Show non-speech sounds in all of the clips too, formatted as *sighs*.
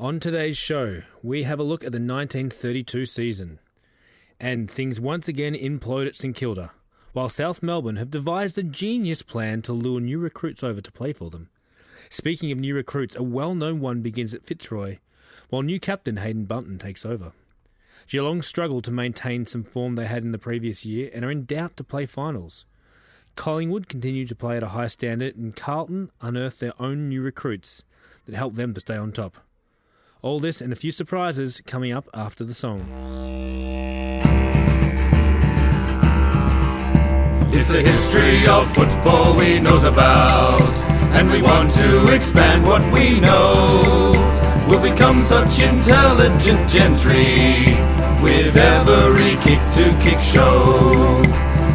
On today's show, we have a look at the 1932 season. And things once again implode at St Kilda, while South Melbourne have devised a genius plan to lure new recruits over to play for them. Speaking of new recruits, a well known one begins at Fitzroy, while new captain Haydn Bunton takes over. Geelong struggle to maintain some form they had in the previous year and are in doubt to play finals. Collingwood continue to play at a high standard, and Carlton unearth their own new recruits that help them to stay on top. All this and a few surprises coming up after the song. It's the history of football we knows about, and we want to expand what we know. We'll become such intelligent gentry with every kick to kick show.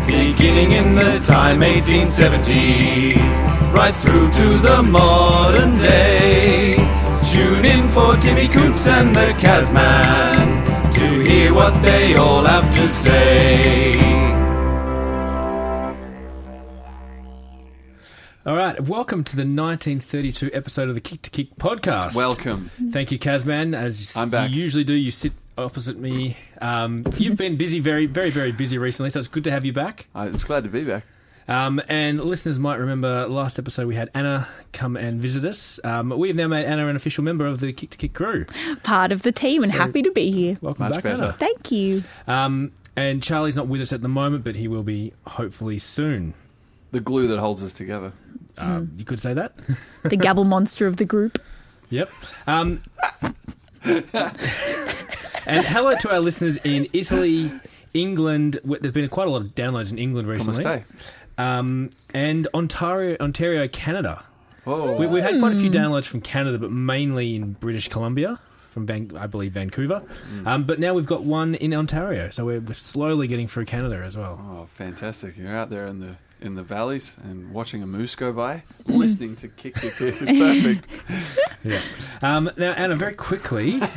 Beginning in the time 1870s, right through to the modern day. Tune in for Timmy Coops and the Kazman to hear what they all have to say. All right, welcome to the 1932 episode of the Kick to Kick podcast. Welcome. Thank you, Kazman. As I'm back. you usually do, you sit opposite me. Um, you've been busy, very, very, very busy recently, so it's good to have you back. I was glad to be back. Um, and listeners might remember last episode we had Anna come and visit us. Um, we have now made Anna an official member of the Kick to Kick crew. part of the team and So- happy to be here. Welcome Much back, better. Anna. Thank you. Um, and Charlie's not with us at the moment, but he will be hopefully soon. The glue that holds us together. Um, You could say that. The gabble *laughs* monster of the group. Yep. Um, and hello to our listeners in Italy, England. There's been quite a lot of downloads in England recently. Namaste. Um, and Ontario, Ontario, Canada. Whoa. We, we've had quite a few downloads from Canada, but mainly in British Columbia, from Van, I believe Vancouver. Um, but now we've got one in Ontario, so we're, we're slowly getting through Canada as well. Oh, fantastic. You're out there in the in the valleys and watching a moose go by, listening to kick kick kick is perfect. Yeah. Um, now, Anna, very quickly, *laughs*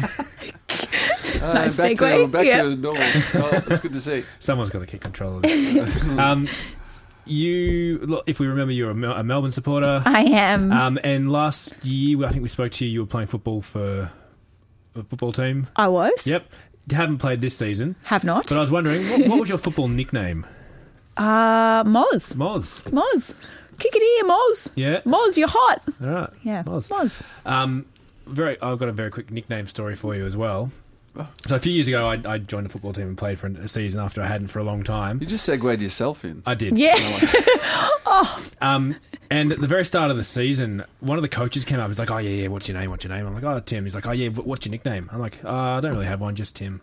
Uh, Nice back to, segue. back Yeah. to normal. Oh, it's good to see. *laughs* someone's got to keep control of this. *laughs* um, you, if we remember, you're a, Melbourne supporter. I am. Um, and last year, I think we spoke to you. You were playing football for a football team. I was. Yep. Haven't played this season, Have not. but I was wondering, what, what was your football nickname? *laughs* Uh, Moz. Moz. Moz. Kick it here, Moz. Yeah. Moz, you're hot. All right. Yeah. Moz. Moz. Um, very. I've got a very quick nickname story for you as well. Oh. So a few years ago, I, I joined a football team and played for a season after I hadn't for a long time. You just segued yourself in. I did. Yeah. *laughs* Um, and at the very start of the season, one of the coaches came up. He's like, "Oh yeah, yeah. What's your name? What's your name?" I'm like, "Oh, Tim." He's like, "Oh yeah. What's your nickname?" I'm like, uh, "I don't really have one, just Tim."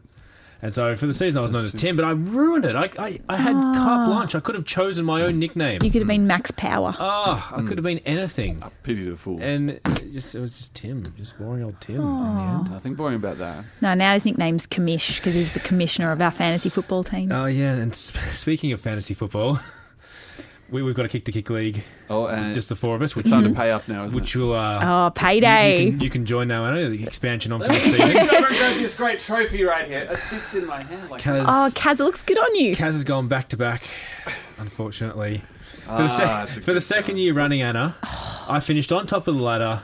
And so for the season, I was known as Tim, but I ruined it. I, I, I had ah. carte blanche. I could have chosen my own nickname. You could have been Max Power. Oh, I hmm. could have been anything. I Pity the fool. And it just it was just Tim, just boring old Tim in the end. Nothing boring about that. No, now his nickname's Commish because he's the commissioner of our fantasy football team. Oh yeah, and sp- speaking of fantasy football, *laughs* we, we've got a kick to kick league. Oh, It's and just the four of us, which, it's time to pay up now, isn't which it? will uh, oh, payday. you can, you can join now. I know the expansion on for next season. this great trophy right here. It fits in my hand like Kaz, oh, Kaz, it looks good on you. Kaz has gone back to back, unfortunately. For the, Ah, sec- that's for the second sign. year running, Anna, *sighs* I finished on top of the ladder.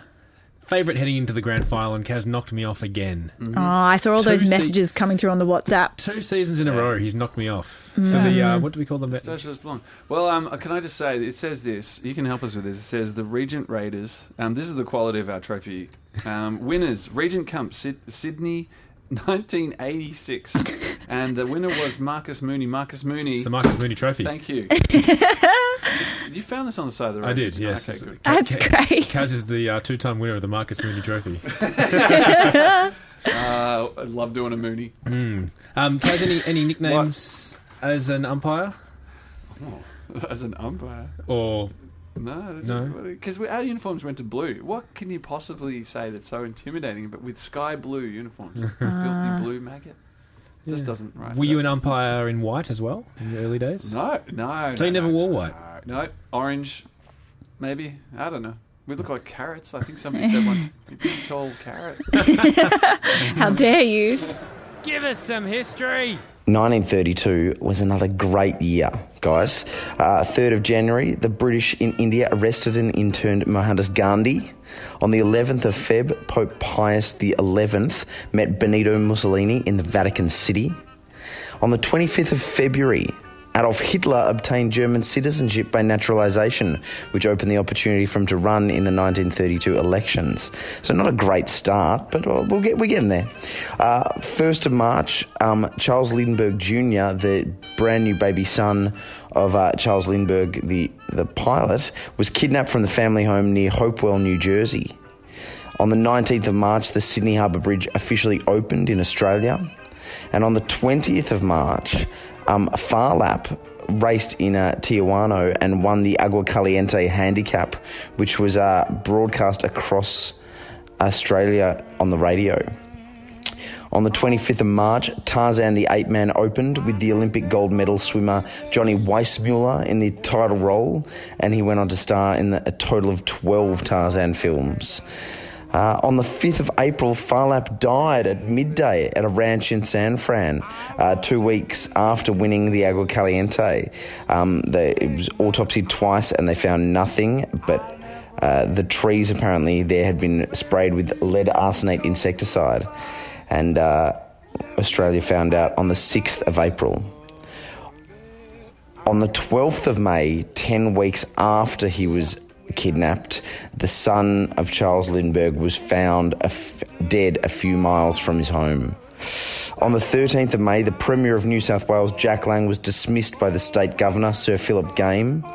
Favourite heading into the grand final, and Kaz knocked me off again. Oh, I saw all Two those se- messages coming through on the WhatsApp. Two seasons in a row, he's knocked me off. For the, uh, what do we call them? Socialist belong. Well, um, can I just say, it says this. You can help us with this. It says the Regent Raiders. Um, this is the quality of our trophy. Um, winners: Regent Cup, Syd- Sydney, 1986, *laughs* and the winner was Marcus Mooney. Marcus Mooney. It's the Marcus Mooney Trophy. Thank you. *laughs* you found this on the side of the road. I did, didn't yes. Okay, good. That's great. Kaz is the uh, two-time winner of the Marcus Mooney Trophy. *laughs* *laughs* Uh, I love doing a Mooney. Um, Kaz, any, any nicknames as an umpire? As an umpire. Or No, No? because our uniforms went to blue. What can you possibly say that's so intimidating? But with sky blue uniforms, filthy blue maggot, just Yeah. doesn't right. were you an umpire in white as well in the early days? No, no. So no, you never no, wore no, white? No, orange, maybe. I don't know. We look like carrots. I think somebody said once. *laughs* "You Big tall carrot. *laughs* How dare you? Give us some history. 1932 was another great year, guys. Uh, 3rd of January, the British in India arrested and interned Mohandas Gandhi. On the 11th of Feb, Pope Pius XI met Benito Mussolini in the Vatican City. On the 25th of February, Adolf Hitler obtained German citizenship by naturalization, which opened the opportunity for him to run in the 1932 elections. So not a great start, but we'll get we're getting there. Uh, 1st of March, um, Charles Lindbergh Jr., the brand new baby son of uh, Charles Lindbergh, the the pilot, was kidnapped from the family home near Hopewell, New Jersey. On the 19th of March, the Sydney Harbour Bridge officially opened in Australia. And on the 20th of March, um, Phar Lap raced in uh, Tijuana and won the Agua Caliente handicap, which was uh, broadcast across Australia on the radio. On the 25th of March, Tarzan the Ape Man opened with the Olympic gold medal swimmer Johnny Weissmuller in the title role, and he went on to star in the, a total of 12 Tarzan films. Uh, on the 5th of April, Phar Lap died at midday at a ranch in San Fran, uh, two weeks after winning the Agua Caliente. Um, they, it was autopsied twice and they found nothing, but uh, the trees apparently there had been sprayed with lead arsenate insecticide. And uh, Australia found out on the 6th of April. On the 12th of May, 10 weeks after he was kidnapped, the son of Charles Lindbergh was found a f- dead a few miles from his home. On the 13th of May, the Premier of New South Wales, Jack Lang, was dismissed by the state governor, Sir Philip Game.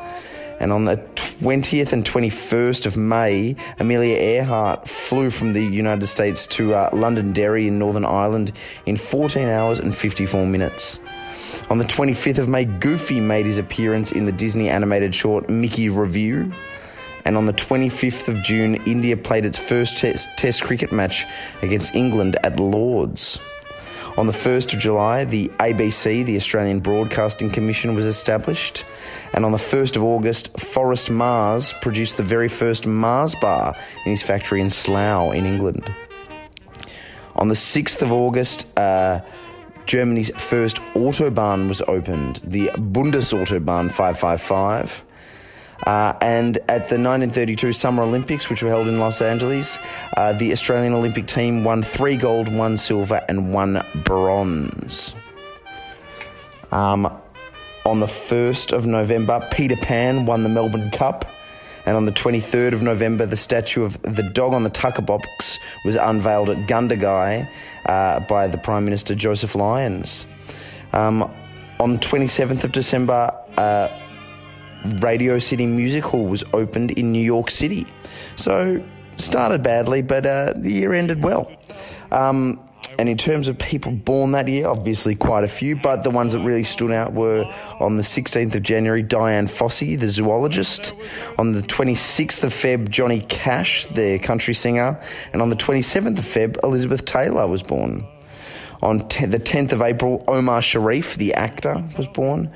And on the 20th and 21st of May, Amelia Earhart flew from the United States to uh, Londonderry in Northern Ireland in 14 hours and 54 minutes. On the 25th of May, Goofy made his appearance in the Disney animated short Mickey Review. And on the 25th of June, India played its first test, test cricket match against England at Lords. On the 1st of July, the ABC, the Australian Broadcasting Commission, was established. And on the 1st of August, Forrest Mars produced the very first Mars bar in his factory in Slough, in England. On the 6th of August, uh, Germany's first Autobahn was opened, the Bundesautobahn 555. Uh, and at the 1932 Summer Olympics, which were held in Los Angeles, uh, the Australian Olympic team won three gold, one silver, and one bronze. Um, on the 1st of November, Peter Pan won the Melbourne Cup. And on the 23rd of November, the statue of the dog on the tucker box was unveiled at Gundagai uh, by the Prime Minister Joseph Lyons. Um, on 27th of December, uh, Radio City Music Hall was opened in New York City. So, started badly, but uh, the year ended well. Um, and in terms of people born that year, obviously quite a few, but the ones that really stood out were on the 16th of January, Dian Fossey, the zoologist. On the 26th of Feb, Johnny Cash, the country singer. And on the 27th of Feb, Elizabeth Taylor was born. On the 10th of April, Omar Sharif, the actor, was born.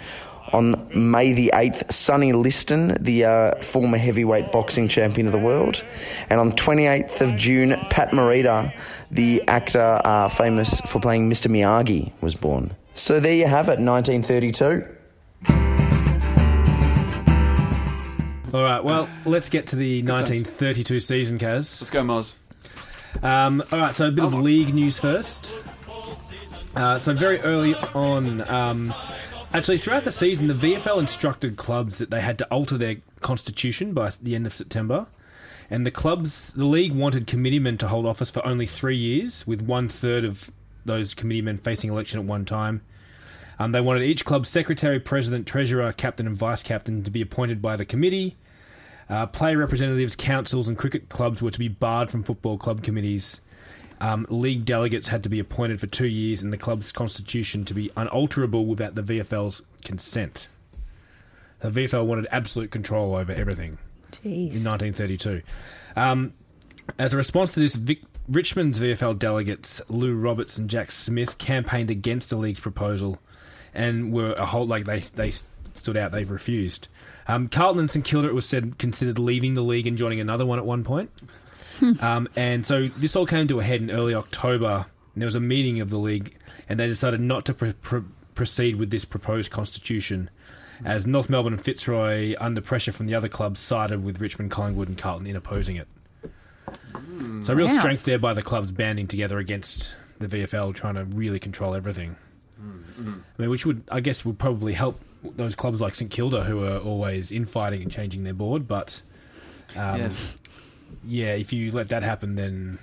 On May the 8th, Sonny Liston, the uh, former heavyweight boxing champion of the world. And on 28th of June, Pat Morita, the actor uh, famous for playing Mr. Miyagi, was born. So there you have it, 1932. All right, well, let's get to the 1932 season, Kaz. Let's go, Moz. Um, all right, so a bit of league news first. Uh, so very early on, um, actually throughout the season, the VFL instructed clubs that they had to alter their constitution by the end of September, and the clubs, the league wanted committeemen to hold office for only three years, with one third of those committeemen facing election at one time. Um, they wanted each club's secretary, president, treasurer, captain, and vice captain to be appointed by the committee. Uh, player representatives, councils, and cricket clubs were to be barred from football club committees. Um, league delegates had to be appointed for two years, and the club's constitution to be unalterable without the VFL's consent. The VFL wanted absolute control over everything in 1932. Um, as a response to this, Vic- Richmond's VFL delegates Lou Roberts and Jack Smith campaigned against the league's proposal, and were a whole like they they stood out. They've refused. Um, Carlton and St Kilda, it was said, considered leaving the league and joining another one at one point. *laughs* um, and so this all came to a head in early October. And there was a meeting of the league, and they decided not to pr- pr- proceed with this proposed constitution, as North Melbourne and Fitzroy, under pressure from the other clubs, sided with Richmond, Collingwood, and Carlton in opposing it. So real Wow. strength there by the clubs banding together against the VFL, trying to really control everything. I mean, which would I guess would probably help those clubs like St Kilda, who are always infighting and changing their board. But um, yes. Yeah, if you let that happen, then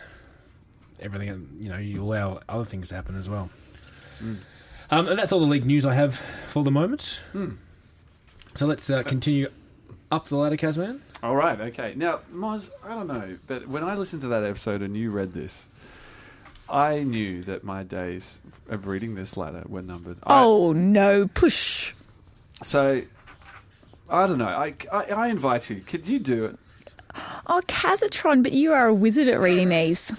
everything you know you allow other things to happen as well. Um, and that's all the league news I have for the moment. So let's uh, continue up the ladder, Kazman. All right. Okay. Now, Moz, I don't know, but when I listened to that episode and you read this, I knew that my days of reading this ladder were numbered. I- Oh no, push. so I don't know. I, I, I invite you. Could you do it? Oh, Kazatron, but you are a wizard at reading these.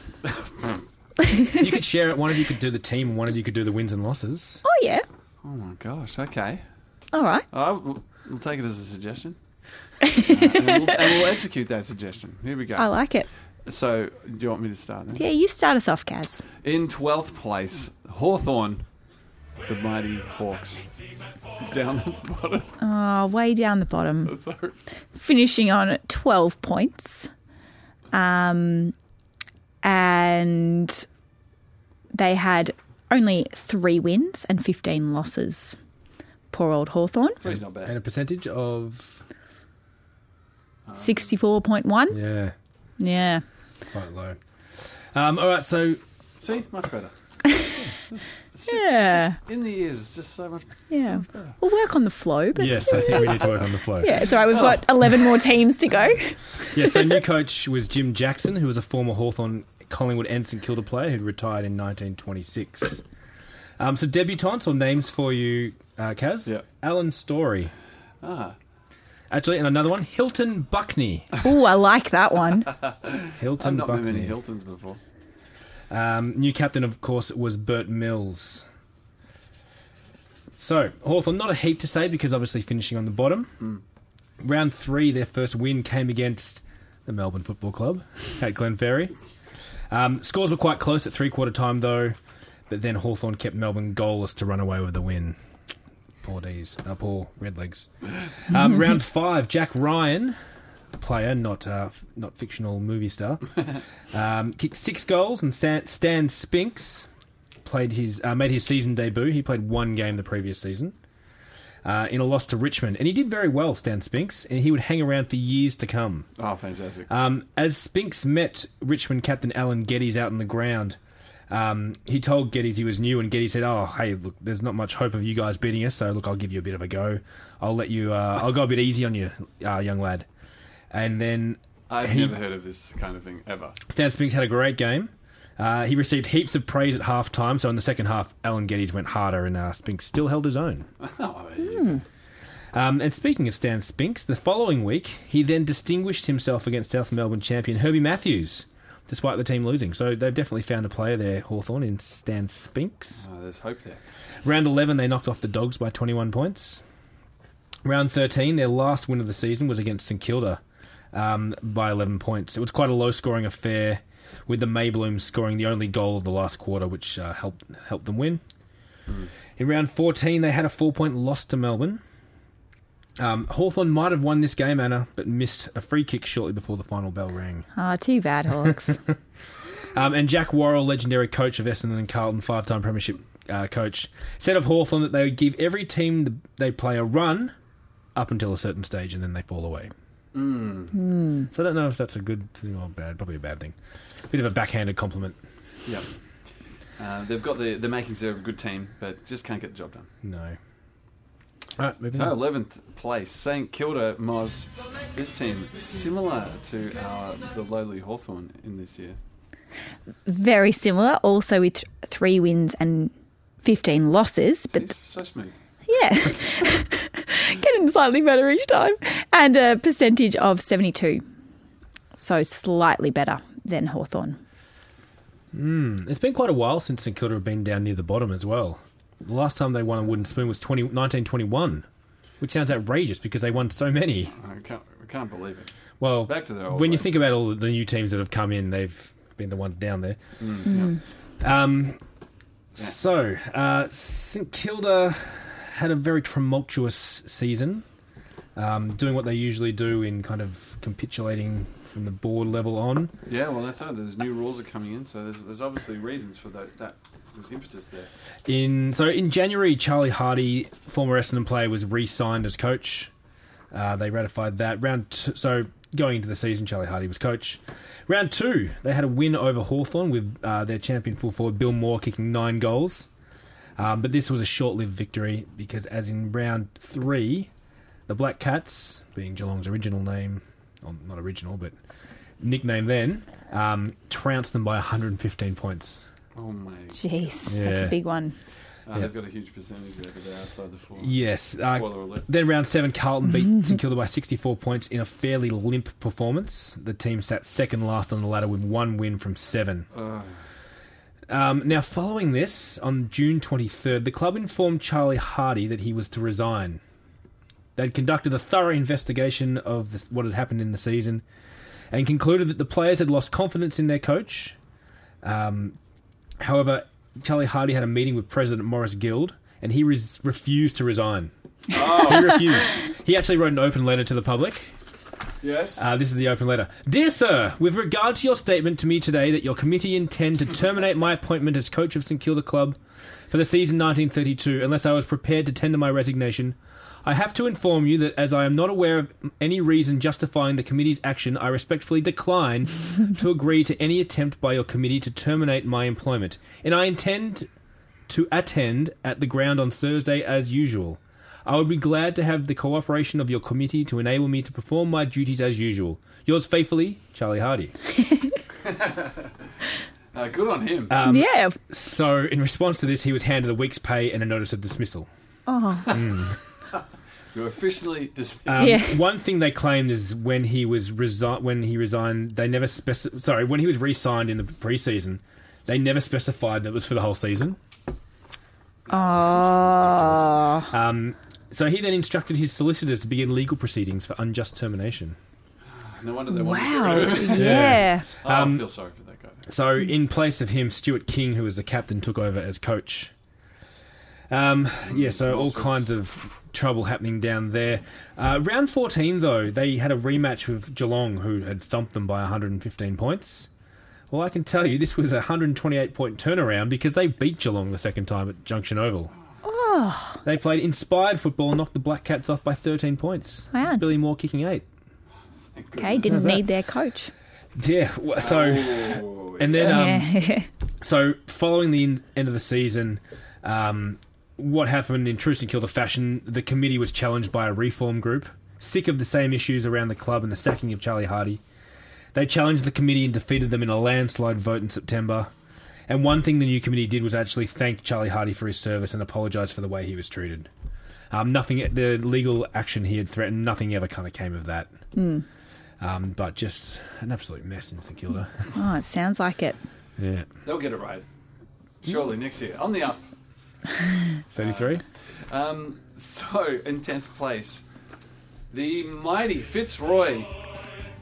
You could share it. One of you could do the team, and one of you could do the wins and losses. Oh yeah. Oh my gosh. Okay. All right. I, we'll, we'll take it as a suggestion. *laughs* Uh, and, we'll, and we'll execute that suggestion. Here we go. I like it. so, do you want me to start now? Yeah, you start us off, Kaz. In 12th place, Hawthorn, the mighty Hawks. Down the bottom. Oh, way down the bottom, *laughs* Sorry. finishing on 12 points. Um, and they had only three wins and 15 losses. Poor old Hawthorn, Three's not bad. And a percentage of 64.1. yeah, Yeah. quite low. Um, all right, so See, much better. *laughs* Yeah. In the ears, it's just so much. Yeah. We'll work on the flow, but yes, I think we need to work on the flow. yeah, it's all right. We've got 11 more teams to go. *laughs* Yeah, so new coach was Jim Jackson, who was a former Hawthorn, Collingwood, and St Kilda player who'd retired in 1926. Um, so debutantes or names for you, uh, Kaz? Yeah. Alan Story. Ah, Actually, and another one, Hilton Buckney. Oh, I like that one. *laughs* Hilton I've Hilton not been many Hiltons before. Um, new captain, of course, was Bert Mills. So, Hawthorn, not a heap to say because obviously finishing on the bottom. Round three, their first win came against the Melbourne Football Club *laughs* at Glenferrie. Um, scores were quite close at three quarter time, though, but then Hawthorn kept Melbourne goalless to run away with the win. Poor D's. Uh, poor Redlegs. *laughs* Um, round five, Jack Ryan, player, not uh, f- not fictional movie star, *laughs* um, kicked six goals, and Stan, Stan Spinks played his uh, made his season debut. He played one game the previous season uh, in a loss to Richmond, and he did very well, Stan Spinks, and he would hang around for years to come. Oh, fantastic. Um, as Spinks met Richmond captain Alan Geddes out on the ground, um, he told Geddes he was new, and Geddes said, "Oh, hey, look, there's not much hope of you guys beating us, so look, I'll give you a bit of a go. I'll let you. Uh, I'll go a bit easy on you, uh, young lad." And then I've he- never heard of this kind of thing ever. Stan Spinks had a great game. Uh, he received heaps of praise at half time, so in the second half, Alan Geddes went harder, and uh, Spinks still held his own. *laughs* Oh, there. Um, and speaking of Stan Spinks, the following week he then distinguished himself against South Melbourne champion Herbie Matthews, despite the team losing. So they've definitely found a player there, Hawthorn in Stan Spinks. Oh, there's hope there. Round 11, they knocked off the Dogs by 21 points. Round 13, their last win of the season was against St Kilda um, by 11 points. It was quite a low scoring affair, with the Mayblooms scoring the only goal of the last quarter, which uh, helped, helped them win. In round 14, they had a four point loss to Melbourne. Um, Hawthorn might have won this game, Anna, but missed a free kick shortly before the final bell rang. Oh, too bad, Hawks. *laughs* *laughs* Um, and Jack Worrell, legendary coach of Essendon and Carlton, five time Premiership uh, coach, said of Hawthorn that they would give every team they play a run up until a certain stage and then they fall away. Mm. So I don't know if that's a good thing or bad. Probably a bad thing. Bit of a backhanded compliment. Yep. Uh, they've got the, the makings of a good team, but just can't get the job done. No. All right, moving So, on. 11th place, St Kilda Moz. This team similar to our the lowly Hawthorn in this year. Very similar, also with three wins and 15 losses, but It's so smooth. yeah, *laughs* *laughs* getting slightly better each time, and a percentage of 72. So slightly better than Hawthorn. It's been quite a while since St Kilda have been down near the bottom as well. The last time they won a wooden spoon was 20, 1921, which sounds outrageous because they won so many. I can't, I can't believe it. Well, Back to their old when you think about all the new teams that have come in, they've been the ones down there. Mm, yeah. Um, So, uh, St Kilda had a very tumultuous season, um, doing what they usually do in kind of capitulating from the board level on. Yeah, well, that's right. There's new rules are coming in, so there's, there's obviously reasons for that. That there's impetus there. In so in January, Charlie Hardy, former Essendon player, was re-signed as coach. Uh, they ratified that round. T- so going into the season, Charlie Hardy was coach. Round two, they had a win over Hawthorn with uh, their champion full forward Bill Moore kicking nine goals. Um, but this was a short-lived victory because, as in round three, the Black Cats, being Geelong's original name, well, not original but nickname then, um, trounced them by 115 points. Oh my! Jeez, that's a big one. Uh, They've got a huge percentage there, but they're outside the four. Yes. Uh, Then round seven, Carlton beat *laughs* St Kilda by 64 points in a fairly limp performance. The team sat second last on the ladder with one win from seven. Uh, Um, now, following this, on June 23rd, the club informed Charlie Hardy that he was to resign. They'd conducted a thorough investigation of the, what had happened in the season and concluded that the players had lost confidence in their coach. Um, however, Charlie Hardy had a meeting with President Morris Guild and he res- refused to resign. he refused. He actually wrote an open letter to the public. Yes. Uh, this is the open letter. Dear Sir, with regard to your statement to me today that your committee intend to terminate my appointment as coach of St Kilda Club for the season 1932 unless I was prepared to tender my resignation, I have to inform you that as I am not aware of any reason justifying the committee's action, I respectfully decline *laughs* to agree to any attempt by your committee to terminate my employment, and I intend to attend at the ground on Thursday as usual. I would be glad to have the cooperation of your committee to enable me to perform my duties as usual. Yours faithfully, Charlie Hardy. *laughs* Uh, good on him. Um, yeah. So, in response to this, he was handed a week's pay and a notice of dismissal. Oh. *laughs* You're officially dismissed. Um, Yeah. One thing they claimed is when he was resi- when he resigned, they never speci- Sorry, when he was re-signed in the preseason, they never specified that it was for the whole season. Oh. Um, so he then instructed his solicitors to begin legal proceedings for unjust termination. no wonder they want to Wow. get rid of him. Yeah. Oh, I Um, feel sorry for that guy. So, in place of him, Stuart King, who was the captain, took over as coach. Um, yeah, so all kinds of trouble happening down there. Uh, round 14, though, they had a rematch with Geelong, who had thumped them by 115 points. Well, I can tell you this was a 128 point turnaround because they beat Geelong the second time at Junction Oval. Oh. *sighs* They played inspired football and knocked the Black Cats off by 13 points. Wow. Billy Moore kicking eight. Okay, didn't need their coach. Yeah, so. Oh, And then, um, yeah. *laughs* So, following the en- end of the season, um, what happened in true St Kilda fashion, the committee was challenged by a reform group, sick of the same issues around the club and the sacking of Charlie Hardy. They challenged the committee and defeated them in a landslide vote in September. And one thing the new committee did was actually thank Charlie Hardy for his service and apologise for the way he was treated. Um, nothing, the legal action he had threatened, nothing ever kind of came of that. Um, but just an absolute mess in St Kilda. *laughs* oh, it sounds like it. yeah. They'll get it right. Surely next year. On the up. *laughs* 33? Um, so, in 10th place, the mighty Fitzroy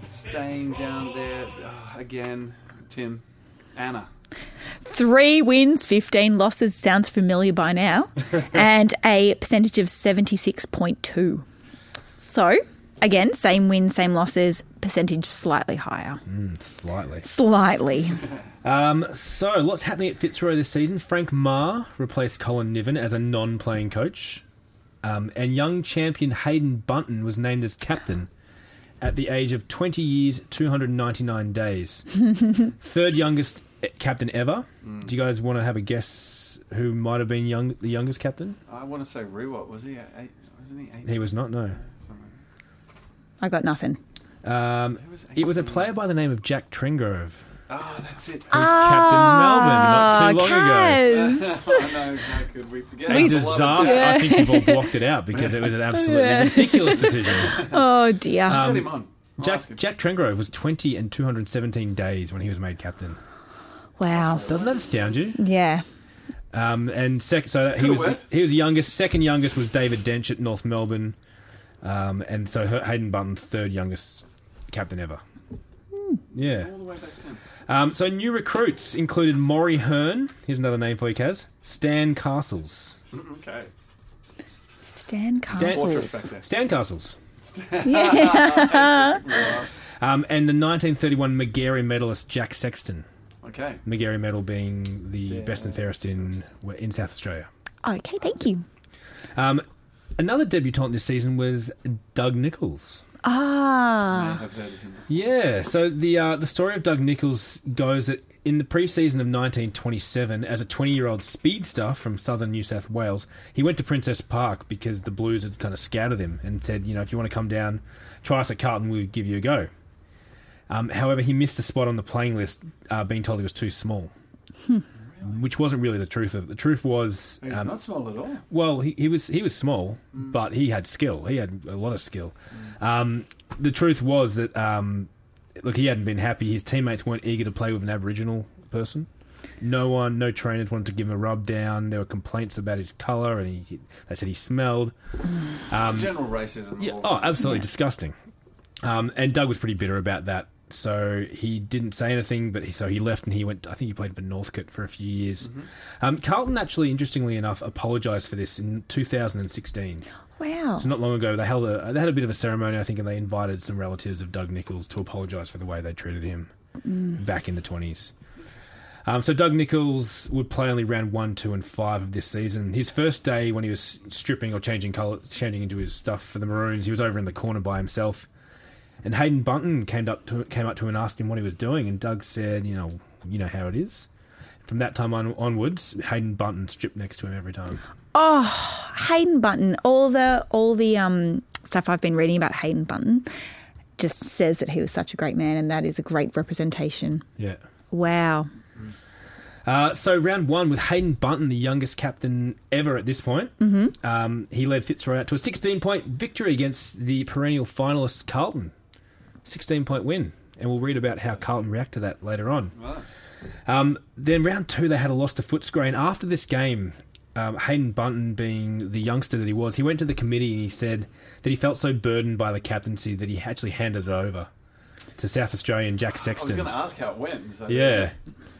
staying down there Ah, again. Tim, Anna. Three wins, 15 losses sounds familiar by now, *laughs* and a percentage of 76.2. So, again, same wins, same losses, percentage slightly higher. Slightly. Slightly. Um, so, lots happening at Fitzroy this season. Frank Marr replaced Colin Niven as a non playing coach. Um, and young champion Haydn Bunton was named as captain at the age of 20 years, 299 days. *laughs* Third youngest captain ever. Do you guys want to have a guess who might have been young, the youngest captain? I want to say Rewat. Was he eight? Wasn't he eight? He was not, no. I got nothing. Um, was it was a player by the name of Jack Trengrove, Oh, that's it. who captained Melbourne not too long ago. Kaz. *laughs* oh, no, how could we forget? A disaster. Jack? I think you've all *laughs* blocked it out because it was an absolutely Yeah. ridiculous decision. *laughs* Oh, dear. Um, him on. Jack ask. Jack Trengrove was 20 and 217 days when he was made captain. Wow. Doesn't that astound you? Yeah. Um, and sec- so that he Could've was worked. he was the youngest. Second youngest was David Dench at North Melbourne, um, and so H- Haydn Bunton third youngest captain ever. Yeah. All the way back then. Um, so new recruits included Maury Hearn. Here's another name for you, Kaz. Stan Castles. Okay. Stan Fortress back Castles. there. Stan Castles. *laughs* Yeah. *laughs* Um, and the 1931 Magarey medalist Jack Sexton. Okay. Magarey medal being the Yeah. best and fairest in in South Australia. Okay, thank you. Um, another debutant this season was Doug Nichols. Ah, have heard of him. Yeah, so the uh, the story of Doug Nichols goes that in the pre-season of 1927, as a 20-year-old speedster from southern New South Wales, he went to Princes Park because the Blues had kind of scouted him and said, you know, if you want to come down, try us at Carlton, we'll give you a go. Um, however, he missed a spot on the playing list, uh, being told he was too small, which wasn't really the truth of it. The truth was, He's um, not small at all. well, he, he was he was small, but he had skill. He had a lot of skill. Um, the truth was that um, look, he hadn't been happy. His teammates weren't eager to play with an Aboriginal person. No one, no trainers wanted to give him a rub down. There were complaints about his colour, and he, he they said he smelled. General racism. Um, Yeah, oh, absolutely disgusting. Um, and Doug was pretty bitter about that. So he didn't say anything, but he, so he left and he went. I think he played for Northcote for a few years. Um, Carlton actually, interestingly enough, apologised for this in 2016. wow. So not long ago, they held a they had a bit of a ceremony, I think, and they invited some relatives of Doug Nichols to apologise for the way they treated him back in the twenties. Um, so Doug Nichols would play only round one, two, and five of this season. His first day when he was stripping or changing colour, changing into his stuff for the Maroons, he was over in the corner by himself. And Haydn Bunton came up to came up to him and asked him what he was doing, and Doug said, "You know, you know how it is." From that time on, onwards, Haydn Bunton stripped next to him every time. Oh, Haydn Bunton. All the all the um stuff I've been reading about Haydn Bunton just says that he was such a great man, and that is a great representation. Yeah. Wow. Uh, so round one with Haydn Bunton, the youngest captain ever at this point. Mm-hmm. Um, he led Fitzroy out to a 16-point victory against the perennial finalists Carlton. 16-point win, and we'll read about how Carlton react to that later on. Right. Um, then round two, they had a loss to Footscray, and after this game, um, Haydn Bunton, being the youngster that he was, he went to the committee and he said that he felt so burdened by the captaincy that he actually handed it over to South Australian Jack Sexton. I was going to ask how it went. So Yeah.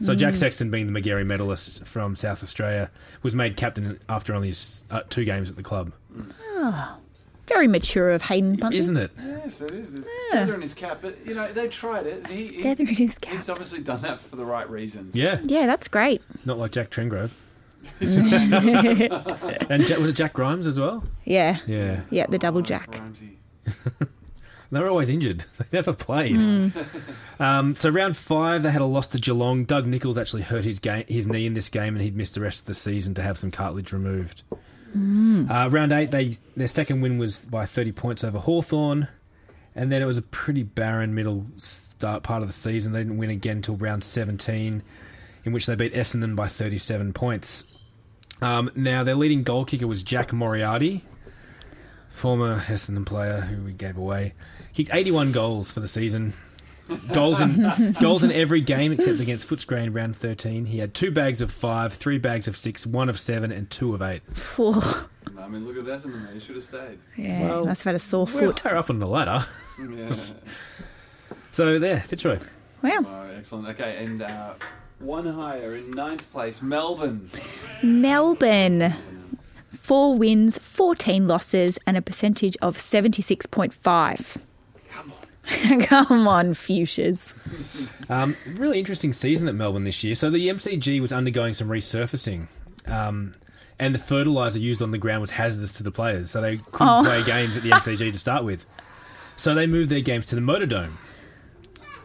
So Jack Sexton, being the Magarey medalist from South Australia, was made captain after only his, uh, two games at the club. Very mature of Haydn Bunton. Isn't it? Yes, it is. There's feather in his cap, but you know they tried it. He, he- Feather in his cap. He's obviously done that for the right reasons. Yeah, Yeah, that's great. not like Jack Trengrove. *laughs* and Jack, was it Jack Grimes as well? Yeah. Yeah, Yeah, the double Oh, jack. Ramsey. *laughs* they were always injured. *laughs* They never played. Um, so round five, they had a loss to Geelong. Doug Nichols actually hurt his game, his knee in this game, and he'd missed the rest of the season to have some cartilage removed. Uh, round eight, they their second win was by 30 points over Hawthorn, and then it was a pretty barren middle start part of the season. They didn't win again until round 17, in which they beat Essendon by 37 points. Um, now their leading goal kicker was Jack Moriarty, former Essendon player who we gave away. Kicked 81 goals for the season. Goals in goals in every game except against Footscray in round 13. He had two bags of five, three bags of six, one of seven, and two of eight. Oh, I mean, look at Essendon. mate. He should have stayed. yeah, Well, must have had a sore We're foot. higher up on the ladder. Yeah. *laughs* So there, Fitzroy. Wow. oh, excellent. Okay, and uh, one higher in ninth place, Melbourne. Melbourne. Four wins, 14 losses, and a percentage of 76.5. *laughs* Come on. Come fuchsias. Um, really interesting season at Melbourne this year. So the MCG was undergoing some resurfacing. Um, and the fertilizer used on the ground was hazardous to the players, so they couldn't Oh. play games at the MCG to start with. So they moved their games to the Motordome.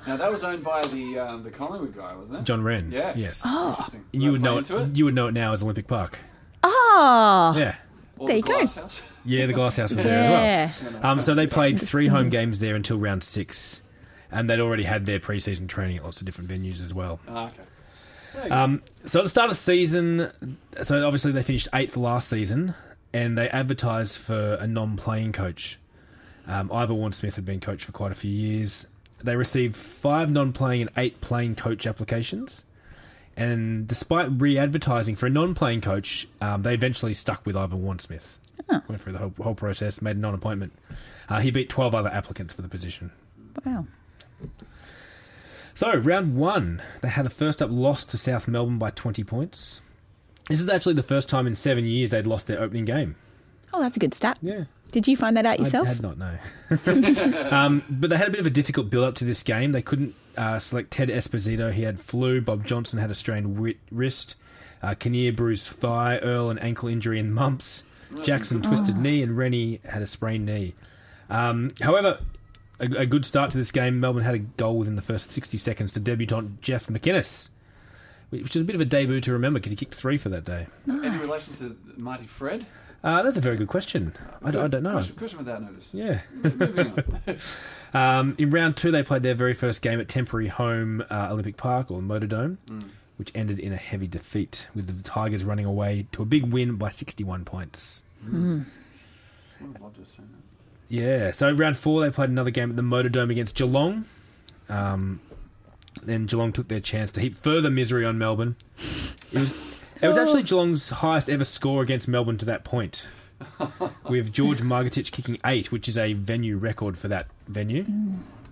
Now that was owned by the um, the Collingwood guy, wasn't it? John Wren. Yes. Yes. Interesting. You would know it, it. You would know it now as Olympic Park. Oh, Yeah. Or There the you go. House. *laughs* Yeah, the Glass House was there as well. yeah. Um, so they played *laughs* three home games there until round six, and they'd already had their preseason training at lots of different venues as well. Ah, okay. Um, so at the start of season, so obviously they finished eighth last season, and they advertised for a non-playing coach. Um, Ivor Warne-Smith had been coach for quite a few years. They received five non-playing and eight playing coach applications, and despite re-advertising for a non-playing coach, um, they eventually stuck with Ivan Warne-Smith. Went through the whole, whole process, made a non-appointment. Uh, he beat twelve other applicants for the position. Wow. So, round one, they had a first up loss to South Melbourne by 20 points. This is actually the first time in seven years they'd lost their opening game. Oh, that's a good stat. Yeah. Did you find that out yourself? I had not no. *laughs* um, but they had a bit of a difficult build up to this game. They couldn't uh, select Ted Esposito. He had flu. Bob Johnson had a strained wi- wrist. Uh, Kinnear bruised thigh. Earl an ankle injury and mumps. Jackson twisted knee, and Rennie had a sprained knee. Um, however, a, a good start to this game. Melbourne had a goal within the first 60 seconds to debutant Jeff McInnes, which is a bit of a debut to remember because he kicked three for that day. Any relation to Marty Fred? Uh, that's a very good question. I, don't- I don't know. Question, question without notice. Yeah. *laughs* Moving on. *laughs* Um, in round two, they played their very first game at temporary home uh, Olympic Park or Motor Motordome, which ended in a heavy defeat, with the Tigers running away to a big win by 61 points. Would have loved to have seen that. Yeah, so round four, they played another game at the Motordome against Geelong. Um, then Geelong took their chance to heap further misery on Melbourne. It was, it was actually Geelong's highest ever score against Melbourne to that point, *laughs* with George Margitich kicking eight, which is a venue record for that venue.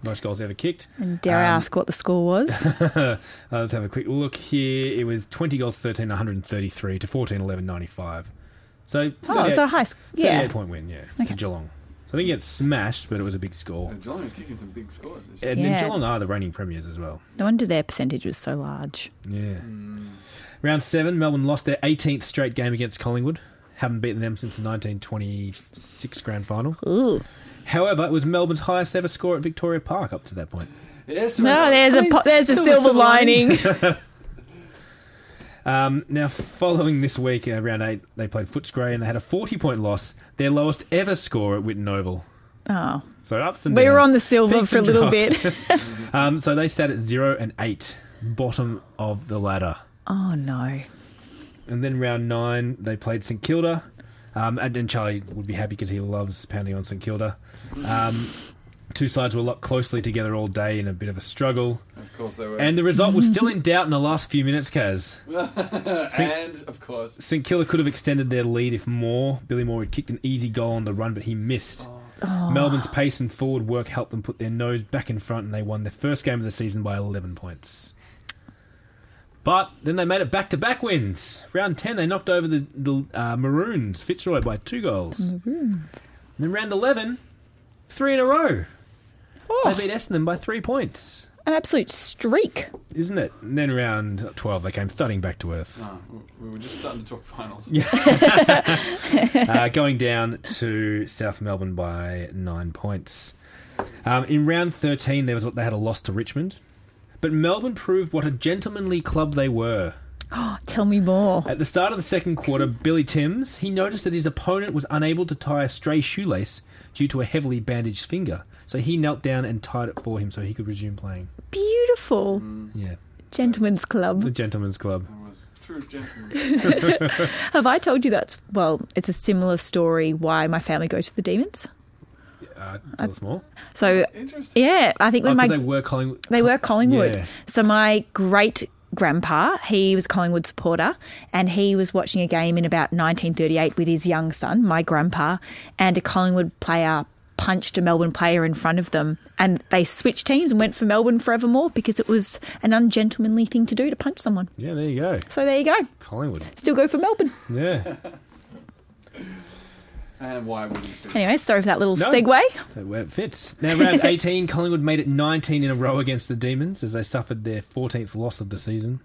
Most goals ever kicked. and dare I Um, ask what the score was? *laughs* Uh, let's have a quick look here. It was 20 goals, 13, 133 to 14, 11, 95. So, 38, oh, so high. sc- 38 Yeah. point win, yeah, Okay. for Geelong. So I think it smashed, but it was a big score. And Geelong is kicking some big scores this year. And, Yeah. and Geelong are the reigning premiers as well. No wonder their percentage was so large. Yeah. Round seven, Melbourne lost their 18th straight game against Collingwood. Haven't beaten them since the 1926 grand final. Ooh. However, it was Melbourne's highest ever score at Victoria Park up to that point. Yes, No, there's a there's a silver silver lining. lining. *laughs* *laughs* Um, now, following this week, uh, round eight, they played Footscray and they had a 40 point loss, their lowest ever score at Whitten Oval. oh, So ups and we were on the silver Peaks for a little drops. bit. *laughs* Um, so they sat at zero and eight, bottom of the ladder. Oh no. And then round nine, they played St Kilda. Um, and, and Charlie would be happy because he loves pounding on St Kilda. Um, two sides were locked closely together all day in a bit of a struggle. Of course they were. And the result was still in doubt in the last few minutes, Kaz. *laughs* and of course, St Kilda could have extended their lead if more. Billy Moore had kicked an easy goal on the run, but he missed. Melbourne's pace and forward work helped them put their nose back in front, and they won their first game of the season by 11 points. But then they made it back to back wins. Round 10, they knocked over the, the uh, Maroons, Fitzroy, by two goals. And then round 11, three in a row. Oh, They beat Essendon by three points, an absolute streak. isn't it? And then round 12, they came thudding back to earth. oh, we were just starting to talk finals. *laughs* *laughs* uh, going down to South Melbourne by nine points. Um, in round 13, there was they had a loss to Richmond, but Melbourne proved what a gentlemanly club they were. *gasps* Tell me more. At the start of the second quarter, Billy Timms he noticed that his opponent was unable to tie a stray shoelace due to a heavily bandaged finger, so he knelt down and tied it for him so he could resume playing. Beautiful. Mm. Yeah, Gentlemen's Club. the club. gentleman's club. True gentleman. *laughs* *laughs* Have I told you that's, well, it's a similar story why my family goes to the Demons? Uh, tell us more. So, Interesting. yeah, I think Oh, when my 'cause they were calling. They were Collingwood. Yeah. So my great grandpa, he was Collingwood supporter, and he was watching a game in about 1938 with his young son, my grandpa, and a Collingwood player punched a Melbourne player in front of them, and they switched teams and went for Melbourne forevermore because it was an ungentlemanly thing to do to punch someone. Yeah, there you go, So there you go. Collingwood. Still go for Melbourne. Yeah, *laughs* And why wouldn't you? Anyway, sorry for that little No. segue. That where it fits. Now, round *laughs* 18, Collingwood made it 19 in a row against the Demons as they suffered their 14th loss of the season.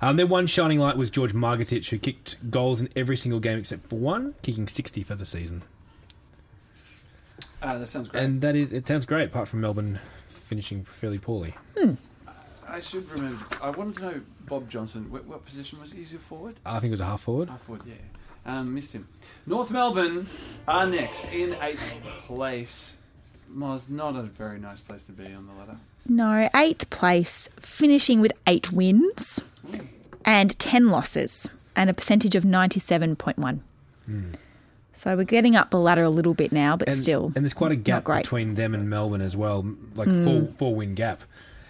Um, their one shining light was George Margitich, who kicked goals in every single game except for one, kicking 60 for the season. Ah, that sounds great. And that is, it sounds great, apart from Melbourne finishing fairly poorly. I should remember. I wanted to know Bob Johnson. What, what position was he? Is he forward? I think it was a half forward. Half forward, yeah. Um, missed him. North Melbourne are next in eighth place. Was not a very nice place to be on the ladder. No, eighth place, finishing with eight wins and 10 losses and a percentage of 97.1. So we're getting up the ladder a little bit now, but and, still. and there's quite a gap between them and Melbourne as well, like four four win gap.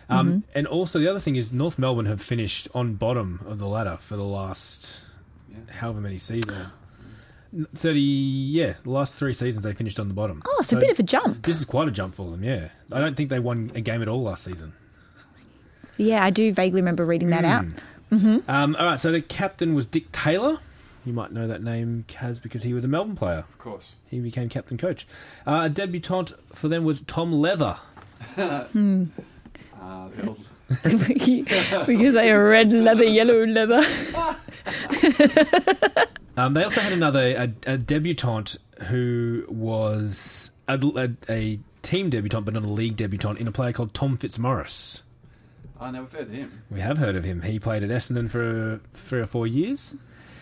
Um, And also the other thing is North Melbourne have finished on bottom of the ladder for the last Yeah. however many seasons. Thirty, yeah, the last three seasons they finished on the bottom. oh, so a bit of a jump. This is quite a jump for them. Yeah, I don't think they won a game at all last season. Yeah, I do vaguely remember reading that out. Um, all right, so the captain was Dick Taylor. You might know that name, Kaz, because he was a Melbourne player. Of course. He became captain coach. Uh, a debutant for them was Tom Leather. *laughs* *laughs* Uh, the old, we can say red leather, yellow leather. *laughs* Um, they also had another a, a debutant who was a, a, a team debutant, but not a league debutant, in a player called Tom Fitzmaurice. I never heard of him. We have heard of him. He played at Essendon for three or four years,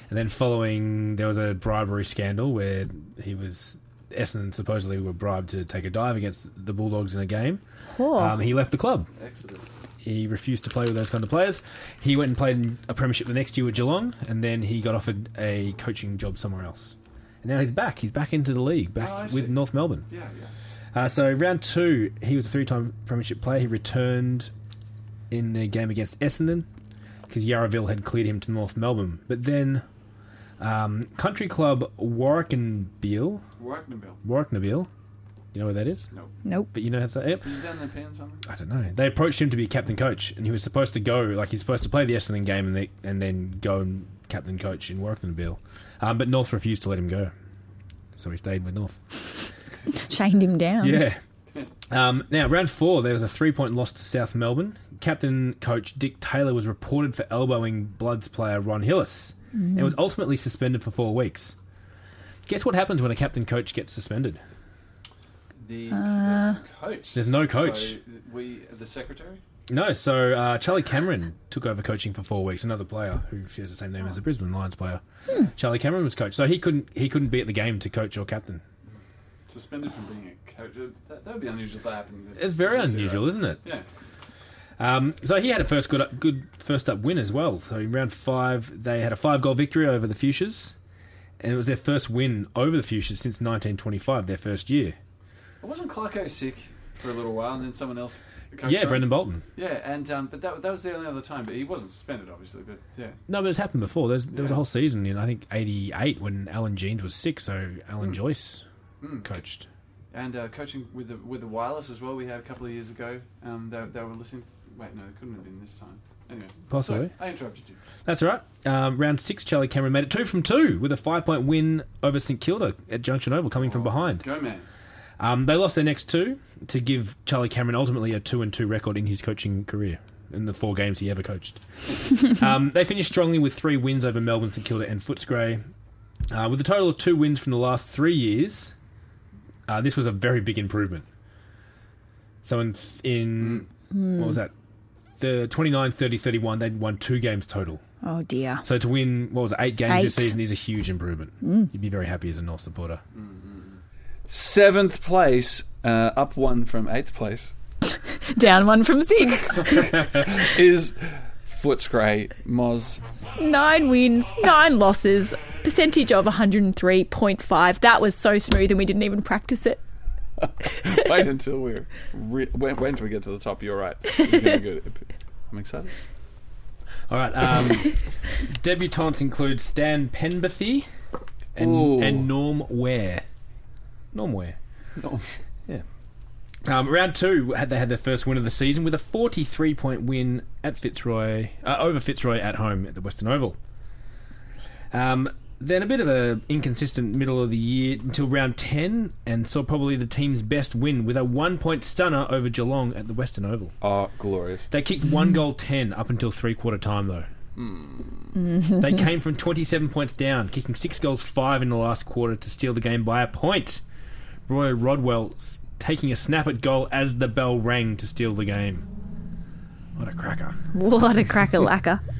and then following there was a bribery scandal where he was Essendon supposedly were bribed to take a dive against the Bulldogs in a game. Oh. Um, he left the club. Exodus. He refused to play with those kind of players. He went and played in a premiership the next year with Geelong, and then he got offered a coaching job somewhere else. And now he's back. He's back into the league, back Oh, with. North Melbourne. Yeah, yeah. Uh, so round two, he was a three-time premiership player. He returned in the game against Essendon because Yarraville had cleared him to North Melbourne. But then um, country club Warrnambool, Warknabill. Warrnambool, you know where that is? No. Nope. But you know how to yep. Did you down the pen something? I don't know. They approached him to be captain coach, and he was supposed to go, like he's supposed to play the Essendon game and, they, and then go and captain coach in Warrnambool. Um, but North refused to let him go, so he stayed with North. *laughs* Chained him down. Yeah. *laughs* Um, now, round four, there was a three point loss to South Melbourne. Captain coach Dick Taylor was reported for elbowing Bloods player Ron Hillis and was ultimately suspended for four weeks. Guess what happens when a captain coach gets suspended? The Uh, coach. There's no coach. So we, the secretary. No, so uh, Charlie Cameron took over coaching for four weeks. Another player who shares the same name as the Brisbane Lions player. Charlie Cameron was coach, so he couldn't he couldn't be at the game to coach or captain. Suspended from being a coach. That, that would be unusual if that happened. This- It's very this era. unusual, isn't it? Yeah. Um, so he had a first good, good first up win as well. So in round five, they had a five goal victory over the Fuchsias, and it was their first win over the Fuchsias since 1925, their first year. Wasn't Clarko sick for a little while, and then someone else? yeah. Brendon Bolton. Yeah, and um, but that, that was the only other time. But he wasn't suspended, obviously. But yeah, No, but it's happened before. There's, there was a Yeah. whole season in I think '88 when Alan Jeans was sick, so Alan Mm. Joyce Mm. coached. and uh, coaching with the with the wireless as well. We had a couple of years ago. Um, they, they were listening. Wait, no, it couldn't have been this time. Anyway, Possibly. sorry, I interrupted you. That's all right. Um, round six, Charlie Cameron made it two from two with a five point win over St Kilda at Junction Oval, coming from Oh, behind. Go man. Um, they lost their next two to give Charlie Cameron ultimately a two and two record in his coaching career in the four games he ever coached. *laughs* um, they finished strongly with three wins over Melbourne, St Kilda, and Footscray. Uh, with a total of two wins from the last three years, uh, this was a very big improvement. So in in what was that? The 29, 30, 31, they'd won two games total. Oh dear. So to win, what was it, eight games this season is a huge improvement. You'd be very happy as a North supporter. Seventh place, uh, up one from eighth place, *laughs* Down one from sixth. *laughs* is Footscray Moz. nine wins, nine losses, percentage of 103.5. That was so smooth and we didn't even practice it. *laughs* Wait until we're re- wait, wait until we get to the top. You're right. This is be good. I'm excited. All right. Um, debutantes include Stan Penberthy and, and Norm Ware. Norm Ware. Yeah. Um, round two, had they had their first win of the season with a 43 point win at Fitzroy uh, over Fitzroy at home at the Western Oval. Um, then a bit of a inconsistent middle of the year until round 10, and saw probably the team's best win with a one point stunner over Geelong at the Western Oval. Oh, glorious. They kicked one goal 10 up until three quarter time, though. *laughs* they came from 27 points down, kicking six goals, five in the last quarter to steal the game by a point. Roy Rodwell taking a snap at goal as the bell rang to steal the game. What a cracker. What a cracker lacquer. *laughs*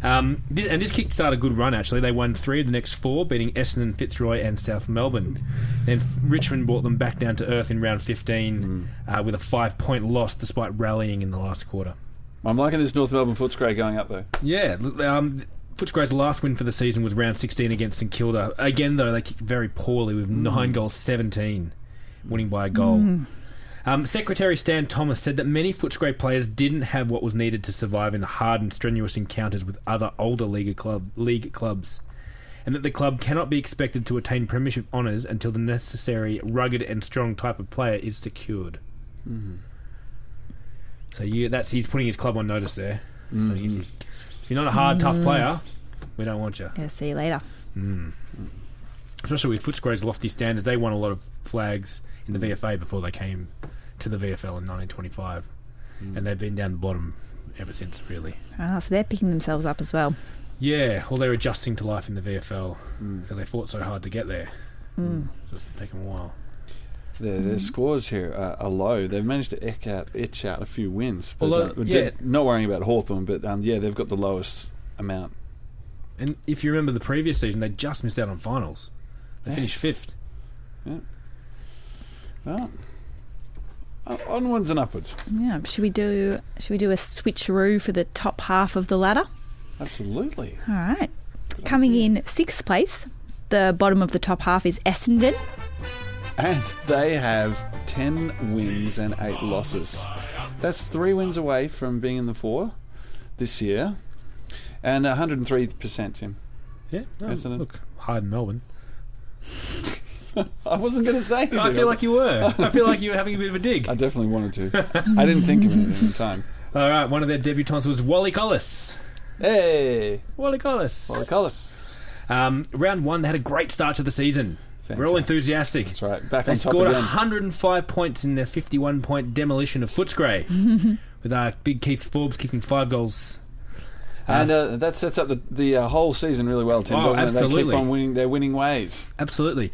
Um, this, and this kick started a good run, actually. They won three of the next four, beating Essendon, Fitzroy, and South Melbourne. Then Richmond brought them back down to earth in round 15 uh, with a five point loss despite rallying in the last quarter. I'm liking this North Melbourne Footscray going up though. Yeah, l- um, Footscray's last win for the season was round 16 against St Kilda. Again, though, they kicked very poorly with nine goals, 17, winning by a goal. Mm. Um, Secretary Stan Thomas said that many Footscray players didn't have what was needed to survive in hard and strenuous encounters with other older league, club, league clubs, and that the club cannot be expected to attain premiership honours until the necessary rugged and strong type of player is secured. Mm-hmm. So you, that's he's putting his club on notice there. So if, mm-hmm. you, if you're not a hard, tough mm. player, we don't want you. Yeah, see you later. Mm. Especially with Footscray's lofty standards, they won a lot of flags in the VFA before they came to the VFL in 1925, and they've been down the bottom ever since, really. Ah, so they're picking themselves up as well. Yeah, well, they're adjusting to life in the VFL Mm. because they fought so hard to get there. Hmm. So it's taken a while. Their, their scores here are, are low. They've managed to etch out, etch out a few wins. But, Although, uh, yeah. not worrying about Hawthorn, but um, yeah, they've got the lowest amount. And if you remember the previous season, they just missed out on finals. They finished Yes. fifth. Well, uh, onwards and upwards. Yeah. Should we do? Should we do a switcheroo for the top half of the ladder? Absolutely. All right. Coming in sixth place, the bottom of the top half is Essendon. And they have 10 wins and 8 losses. That's three wins away from being in the four this year. And 103%, Tim. Yeah, no, Essendon. look, hard in Melbourne. *laughs* I wasn't going to say anything. I feel like you were. *laughs* I feel like you were having a bit of a dig. I definitely wanted to. I didn't think of it at the time. *laughs* All right, one of their debutants was Wally Collis. Hey! Wally Collis. Wally Collis. Um, round one, they had a great start to the season. We're all enthusiastic. That's right. Back They on top scored again. 105 points in their 51 point demolition of Footscray, with uh, big Keith Forbes kicking five goals. And uh, that sets up the, the uh, whole season really well, Tim, Oh, doesn't it? They keep on winning their winning ways. Absolutely.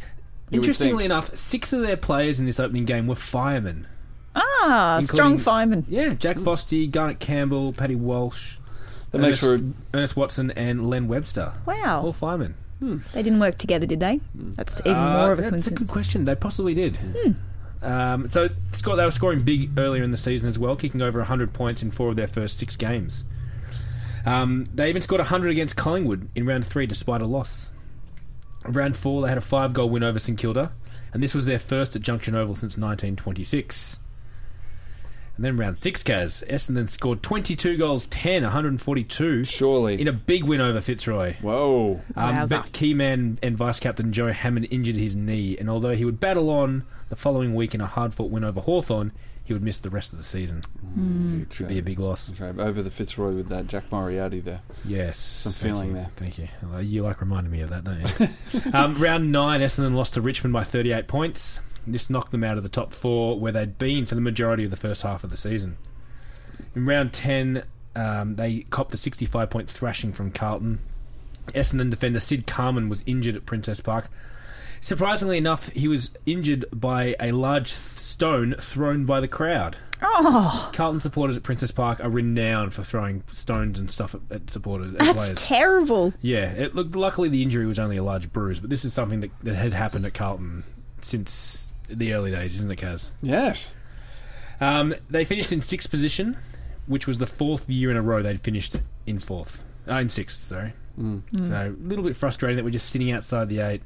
You Interestingly enough, six of their players in this opening game were firemen. Ah, strong firemen. Yeah, Jack Fosty, Garnet Campbell, Paddy Walsh, That makes for a Ernest, Ernest Watson, and Len Webster. Wow. All Wow. firemen. They didn't work together, did they? That's even Uh, more of a that's a good question. They possibly did. Um, so they were scoring big earlier in the season as well, kicking over 100 points in four of their first six games. Um, they even scored 100 against Collingwood in round three, despite a loss. Round four, they had a five-goal win over St Kilda, and this was their first at Junction Oval since 1926. And then round six, Kaz, Essendon scored 22 goals, 10, 142, surely. in a big win over Fitzroy. Whoa. Um, Wowza. but key man and vice captain Joe Hammond injured his knee, and although he would battle on the following week in a hard fought win over Hawthorn, he would miss the rest of the season. Should be a big loss. Over the Fitzroy with that Jack Moriarty there. Yes. Some thank feeling you. there. Thank you. Well, You like reminding me of that, don't you? *laughs* um, round nine, Essendon lost to Richmond by 38 points. This knocked them out of the top four, where they'd been for the majority of the first half of the season. In round 10, um, they copped the 65 point thrashing from Carlton. Essendon defender Sid Carman was injured at Princes Park. Surprisingly enough, he was injured by a large stone thrown by the crowd. Oh, Carlton supporters at Princes Park are renowned for throwing stones and stuff at, at supporters. at that's players. terrible. Yeah, it looked. Luckily, the injury was only a large bruise, but this is something that, that has happened at Carlton since the early days, isn't it, Kaz? Yes. Um, they finished in sixth position, which was the fourth year in a row they'd finished in fourth, uh, in sixth. Sorry, Mm. so a little bit frustrating that we're just sitting outside the eight,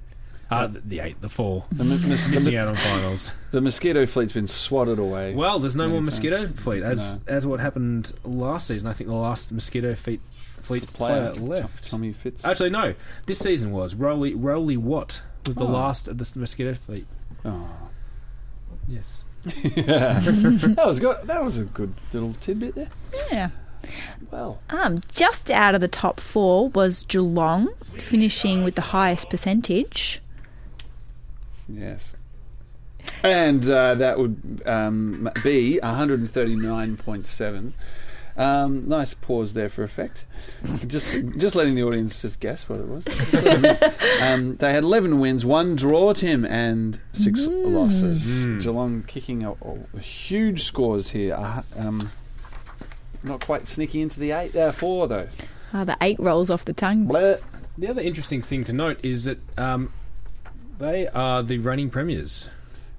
uh, the, the eight, the four, The, mi- mis- the, missing mi- out on finals. the mosquito fleet's been swatted away. Well, there's no Many more times. mosquito fleet as No. as what happened last season. I think the last mosquito fleet fleet player player left. Tommy Fitz. Actually, no. This season was Rowley Rowley Watt was the Oh. last of the mosquito fleet. Oh. Yes. *laughs* that was good. That was a good little tidbit there. Yeah. Well, Um, just out of the top four was Geelong, finishing with the highest percentage. Yes. And uh, that would um, be 139.7. Um, nice pause there for effect. Just, just letting the audience just guess what it was. Just letting them- um, they had 11 wins, one draw, Tim, and six losses. Mm. Geelong kicking a, a huge scores here. Uh, um, not quite sneaking into the eight, uh, four though. Ah, the eight rolls off the tongue. Bleh. The other interesting thing to note is that um, they are the reigning premiers.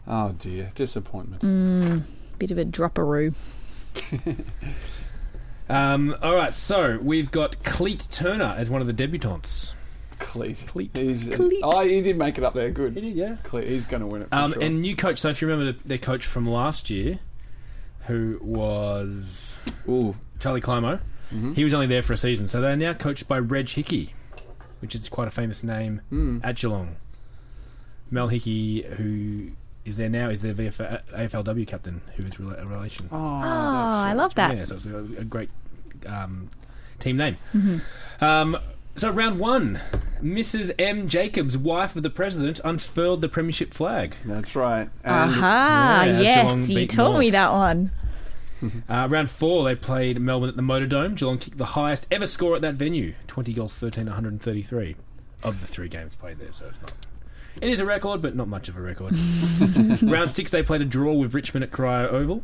Oh dear, disappointment. Mm, bit of a dropperoo. *laughs* Um, all right, so we've got Cleet Turner as one of the debutantes. Cleat. Cleat. He's, Cleat. Oh, he did make it up there. Good. He did, yeah. Cleat. He's going to win it. For Um, sure. And new coach. So if you remember the, their coach from last year, who was Ooh. Charlie Clymo, Mhm. he was only there for a season. So they're now coached by Reg Hickey, which is quite a famous name Mm. at Geelong. Mel Hickey, who is there now, is their VF- AFLW captain, who is rela- a relation. Oh, Oh, I love that. Yeah, so it's a, a great um, team name. Mm-hmm. Um, so round one, Mrs. M. Jacobs, wife of the president, unfurled the premiership flag. That's right. And Aha, Yeah, yes, Geelong you beat told me that one. *laughs* Uh, round four, they played Melbourne at the Motordrome. Geelong kicked the highest ever score at that venue 20 goals, 13, 133 of the three games played there, so it's not. It is a record, but not much of a record. *laughs* round six, they played a draw with Richmond at Corio Oval.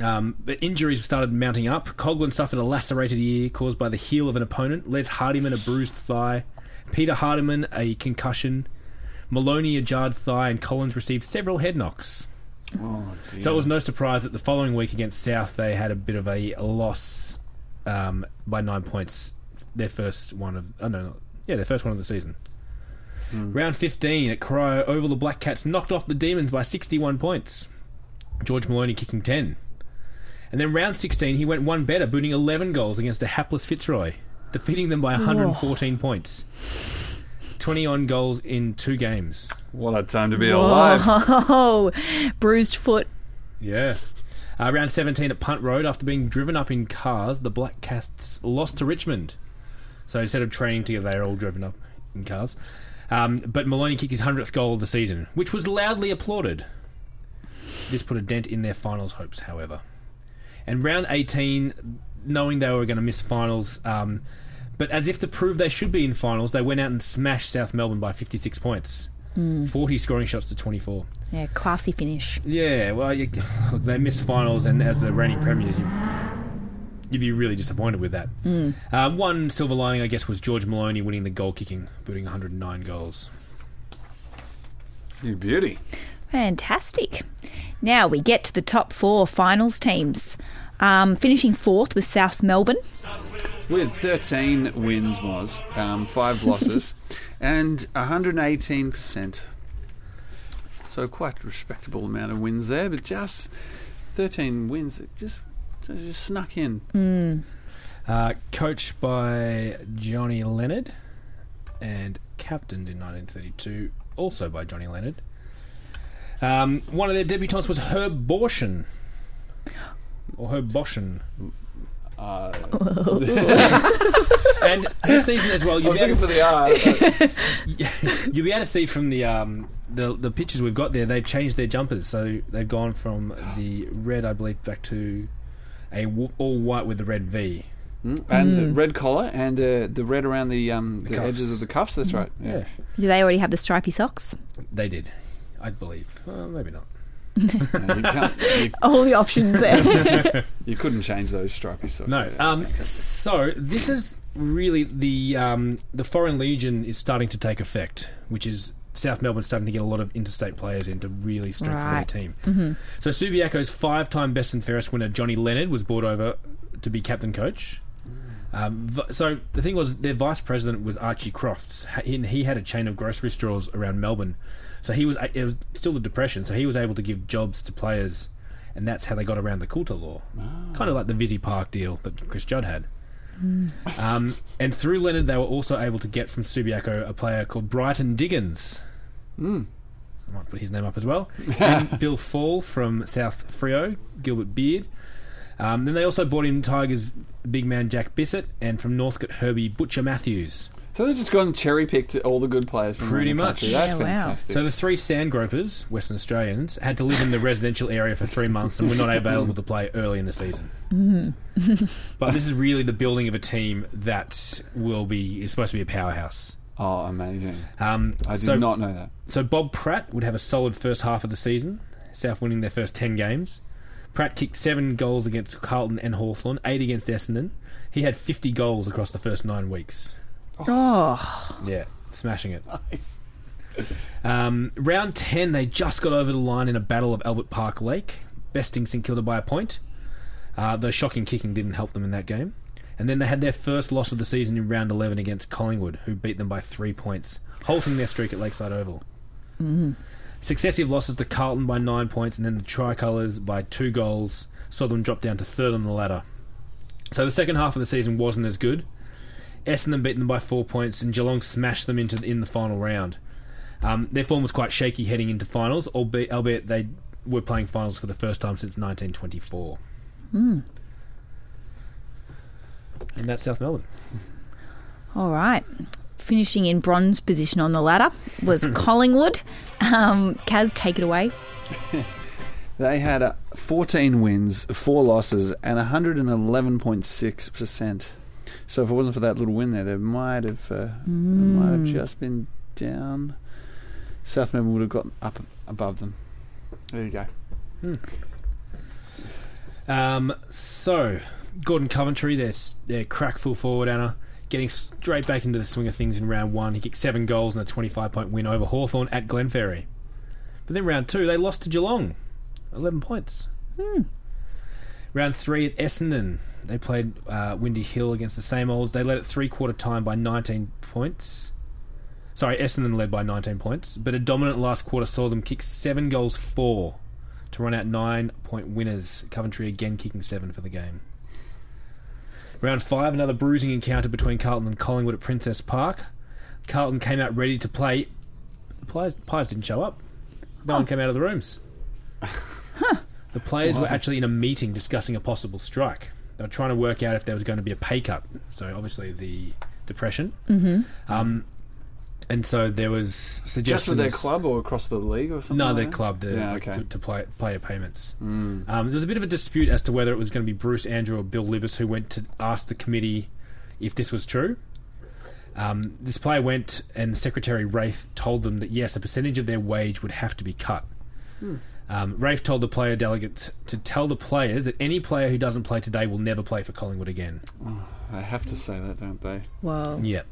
Um, but injuries started mounting up. Coughlin suffered a lacerated ear caused by the heel of an opponent. Les Hardiman a bruised thigh. Peter Hardiman a concussion. Moloney a jarred thigh, and Collins received several head knocks. Oh, dear. So it was no surprise that the following week against South, they had a bit of a loss um, by nine points. Their first one of oh no, no yeah, their first one of the season. Round fifteen at Corio Oval, the Black Cats knocked off the Demons by sixty-one points. George Moloney kicking ten, and then round sixteen he went one better, booting eleven goals against a hapless Fitzroy, defeating them by one hundred and fourteen points. Twenty on goals in two games. what a time to be alive. Whoa, *laughs* bruised foot. Yeah. Uh, round 17 at Punt Road, after being driven up in cars, the Black Cats lost to Richmond. So instead of training together, they're all driven up in cars. Um, but Moloney kicked his 100th goal of the season, which was loudly applauded. This put a dent in their finals hopes, however. And round 18, knowing they were going to miss finals, um, but as if to prove they should be in finals, they went out and smashed South Melbourne by 56 points. 40 scoring shots to 24. Yeah, classy finish. Yeah, well, you, look, they missed finals, and as the reigning premiers, you, you'd be really disappointed with that. Um, one silver lining, I guess, was George Moloney winning the goal kicking, booting 109 goals. You beauty. Fantastic. Now we get to the top four finals teams. Um, finishing fourth was South Melbourne. With 13 wins, was um, five *laughs* losses, and 118%. So quite respectable amount of wins there, but just 13 wins. It just it just snuck in. Uh, coached by Johnny Leonard and captained in 1932, also by Johnny Leonard. Um, one of their debutants was Herb Borschen. Or Herb Boschen. Uh, *laughs* And this season as well, you'll be, able to, for *laughs* you'll be able to see from the um, the the pictures we've got there, they've changed their jumpers. So they've gone from the red, I believe, back to a w- all white with the red V. Mm, and the red collar and uh, the red around the um, the, cuffs. edges of the cuffs. That's right. Yeah. Do they already have the stripy socks? They did, I believe. Well, maybe not. No, you, can't, *laughs* you, All the options there. *laughs* you couldn't change those stripy socks. No. Yeah, Um, so this is really the um, the Foreign Legion is starting to take effect, which is South Melbourne starting to get a lot of interstate players in to really strengthen Right. their team. So Subiaco's five-time Best and Fairest winner Johnny Leonard was brought over to be captain coach. Um, so the thing was, their vice president was Archie Crofts, and he had a chain of grocery stores around Melbourne. So he was it was still the depression, so he was able to give jobs to players, and that's how they got around the Coulter law, kind of like the Visy Park deal that Chris Judd had. Um, and through Leonard, they were also able to get from Subiaco a player called Brighton Diggins. I might put his name up as well. *laughs* And Bill Fall from South Freo, Gilbert Beard. Um, then they also brought in Tigers big man Jack Bissett, and from Northcote Herbie Butcher Matthews. So they've just gone and cherry picked all the good players from Pretty the much. country. That's Yeah, wow. fantastic. So the three sand gropers, Western Australians, had to live in the residential area for three months and were not available to play early in the season. *laughs* but this is really the building of a team that will be is supposed to be a powerhouse. Oh, amazing! Um, I did so, not know that. So Bob Pratt would have a solid first half of the season, South winning their first 10 games. Pratt kicked seven goals against Carlton and Hawthorn, eight against Essendon. He had 50 goals across the first nine weeks. oh, Yeah, smashing it. Um, round 10, they just got over the line in a battle of Albert Park Lake, besting St Kilda by a point. Uh, though shocking kicking didn't help them in that game. And then they had their first loss of the season in round 11 against Collingwood, who beat them by three points, halting their streak at Lakeside Oval. Successive losses to Carlton by nine points, and then the Tricolours by two goals saw them drop down to third on the ladder. So the second half of the season wasn't as good. Essendon beat them by four points, and Geelong smashed them into in the final round. Um, their form was quite shaky heading into finals, albeit, albeit they were playing finals for the first time since 1924. And that's South Melbourne. all right. finishing in bronze position on the ladder was *laughs* Collingwood. Um, Kaz, take it away. *laughs* They had uh, 14 wins, four losses, and 111.6%. So if it wasn't for that little win there, they might have, uh, they might have just been down. South Melbourne would have got up above them. There you go. Um, so, Gordon Coventry, their, their crack full forward, Anna, getting straight back into the swing of things in round one. He kicked seven goals in a 25 point win over Hawthorn at Glenferrie. But then round two, they lost to Geelong, 11 points. Round three at Essendon, they played uh, Windy Hill against the same olds. They led at three quarter time by 19 points. Sorry, Essendon led by 19 points, but a dominant last quarter saw them kick seven goals, four to run out nine point winners. Coventry again kicking seven for the game. Round five, another bruising encounter between Carlton and Collingwood at Princes Park. Carlton came out ready to play. The players, players didn't show up. No one came out of the rooms. The players were actually in a meeting discussing a possible strike. They were trying to work out if there was going to be a pay cut. So obviously the depression. Mm-hmm. Um, and so there was suggestions. Just for their club or across the league or something? No, like their that? club, the, Yeah, okay. to, to play, player payments. Mm. Um, there was a bit of a dispute as to whether it was going to be Bruce Andrew or Bill Libbis who went to ask the committee if this was true. Um, this player went, and Secretary Wraith told them that yes, a percentage of their wage would have to be cut. Um, Wraith told the player delegates to tell the players that any player who doesn't play today will never play for Collingwood again. They have to say that, don't they? Whoa. Yep.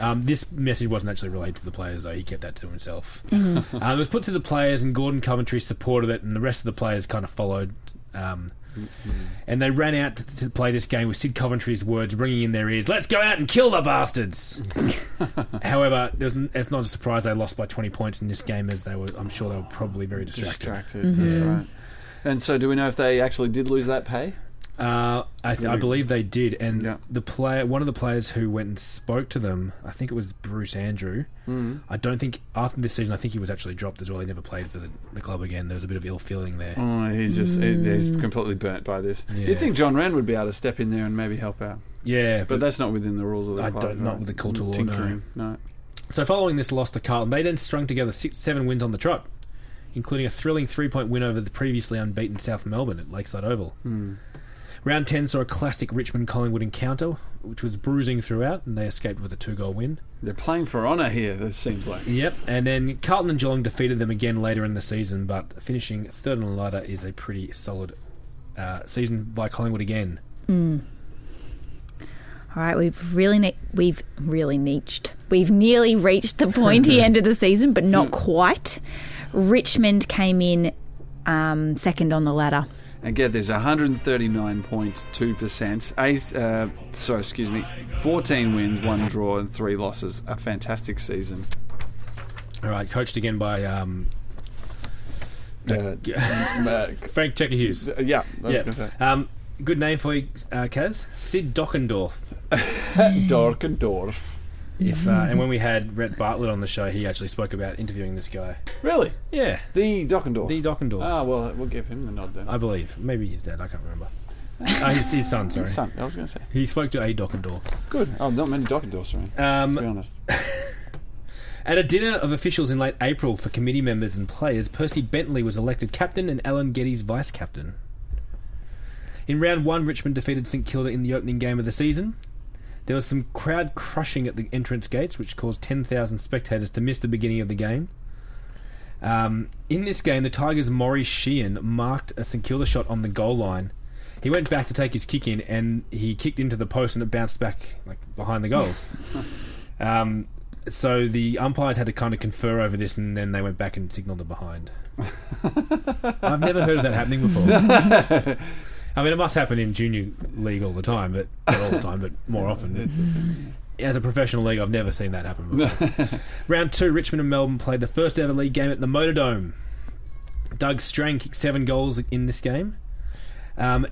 Um, this message wasn't actually relayed to the players, though. He kept that to himself. um, it was put to the players, and Gordon Coventry supported it, and the rest of the players kind of followed. Um, and they ran out to, to play this game with Sid Coventry's words ringing in their ears Let's go out and kill the bastards! *laughs* However, there's, it's not a surprise they lost by 20 points in this game, as they were, I'm sure they were probably very distracted. Distracted, that's right. And so, do we know if they actually did lose that pay? Uh, I, th- I believe they did, and Yeah. the player, one of the players who went and spoke to them, I think it was Bruce Andrew. Mm. I don't think after this season, I think he was actually dropped as well. He never played for the, the club again. There was a bit of ill feeling there. Oh, he's just he- he's completely burnt by this. Yeah. You'd think John Wren would be able to step in there and maybe help out, Yeah, but but, that's not within the rules of the I club. don't- not right? with the cultural law, no. No. so following this loss to Carlton, they then strung together six, seven wins on the trot, including a thrilling three point win over the previously unbeaten South Melbourne at Lakeside Oval. Hmm. Round ten saw a classic Richmond Collingwood encounter, which was bruising throughout, and they escaped with a two goal win. They're playing for honour here. It seems like. Yep, and then Carlton and Geelong defeated them again later in the season, but finishing third on the ladder is a pretty solid uh, season by Collingwood again. All right, we've really ne- we've really niched. We've nearly reached the pointy *laughs* end of the season, but not quite. Richmond came in um, second on the ladder. And get this, 139.2%. Eight, uh, sorry, excuse me, 14 wins, one draw, and three losses. A fantastic season. All right, coached again by um, Uh, *laughs* *laughs* Frank Checker Hughes. yeah, I was Yeah. say. Um, good name for you, uh, Kaz. Sid Dockendorf. *laughs* Dorkendorf. If, uh, and when we had Rhett Bartlett on the show, he actually spoke about interviewing this guy. Really? Yeah, The Dockendorf. the Dockendorf. Ah, well, we'll give him the nod then. I believe. Maybe he's dead. I can't remember. uh, his, his son, sorry. Son, I was going to say. He spoke to a Dockendorf. Good. Oh, not many Dockendorfs around. Um, to be honest. *laughs* At a dinner of officials in late April for committee members and players, Percy Bentley was elected captain and Alan Geddes vice captain. In round one, Richmond defeated St Kilda in the opening game of the season. There was some crowd crushing at the entrance gates, which caused 10,000 spectators to miss the beginning of the game. Um, in this game, the Tigers' Maurice Sheehan marked a St Kilda shot on the goal line. He went back to take his kick in, and he kicked into the post, and it bounced back like behind the goals. *laughs* um, so the umpires had to kind of confer over this, and then they went back and signalled it behind. *laughs* I've never heard of that happening before. *laughs* I mean, it must happen in junior league all the time, but not all the time, but more often. *laughs* As a professional league, I've never seen that happen before. *laughs* Round two, Richmond and Melbourne played the first ever league game at the Motordrome. Doug Strang kicked seven goals in this game. Um,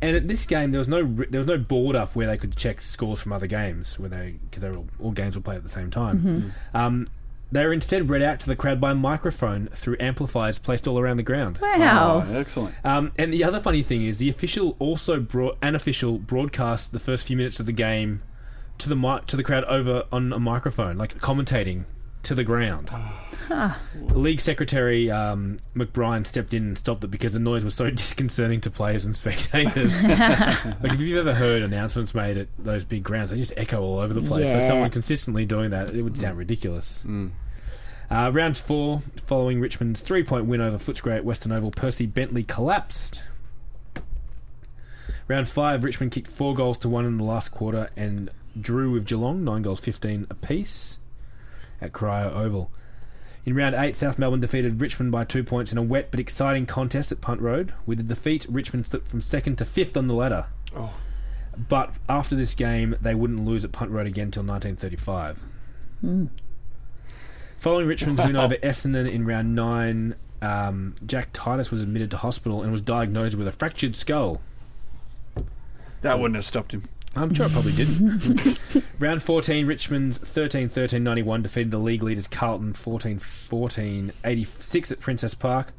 and at this game, there was no there was no board up where they could check scores from other games, where they because all, all games were played at the same time. Um, they were instead read out to the crowd by microphone through amplifiers placed all around the ground. Wow. Oh, excellent. Um, and the other funny thing is, the official also brought an official broadcast the first few minutes of the game to the mic to the crowd over on a microphone, like commentating to the ground. *sighs* League secretary um, McBrien stepped in and stopped it because the noise was so *laughs* disconcerting to players and spectators. *laughs* like if you've ever heard announcements made at those big grounds, they just echo all over the place. So someone consistently doing that, it would sound ridiculous. Mm. Uh, round four, following Richmond's three-point win over Footscray at Western Oval, Percy Bentley collapsed. Round five, Richmond kicked four goals to one in the last quarter and drew with Geelong, nine goals, fifteen apiece, at Corio Oval. In round eight, South Melbourne defeated Richmond by two points in a wet but exciting contest at Punt Road. With the defeat, Richmond slipped from second to fifth on the ladder. Oh. But after this game, they wouldn't lose at Punt Road again until 1935. Following Richmond's win *laughs* over Essendon in round nine, um, Jack Titus was admitted to hospital and was diagnosed with a fractured skull. That wouldn't have stopped him. I'm sure it probably didn't. *laughs* Round 14, Richmond's 13 13 91 defeated the league leaders Carlton 14 14 86 at Princes Park.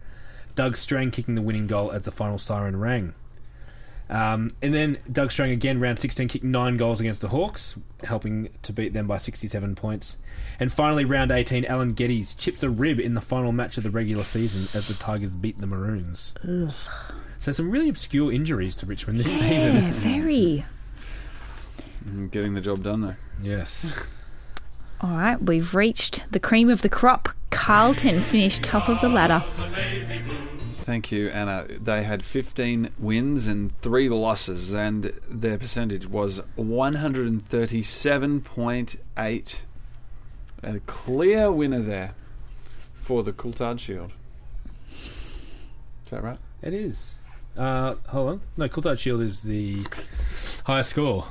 Doug Strang kicking the winning goal as the final siren rang. Um, and then Doug Strang again, round 16, kicked nine goals against the Hawks, helping to beat them by 67 points. And finally, round 18, Alan Geddes chips a rib in the final match of the regular season as the Tigers beat the Maroons. So some really obscure injuries to Richmond this Yeah, season. very. Mm, Getting the job done, though. Yes. *laughs* All right, we've reached the cream of the crop. Carlton finished top of the ladder. Thank you, Anna. They had 15 wins and three losses, and their percentage was 137.8. A clear winner there for the Coulthard Shield. Is that right? It is. Uh, hold on. No, Coulthard Shield is the highest score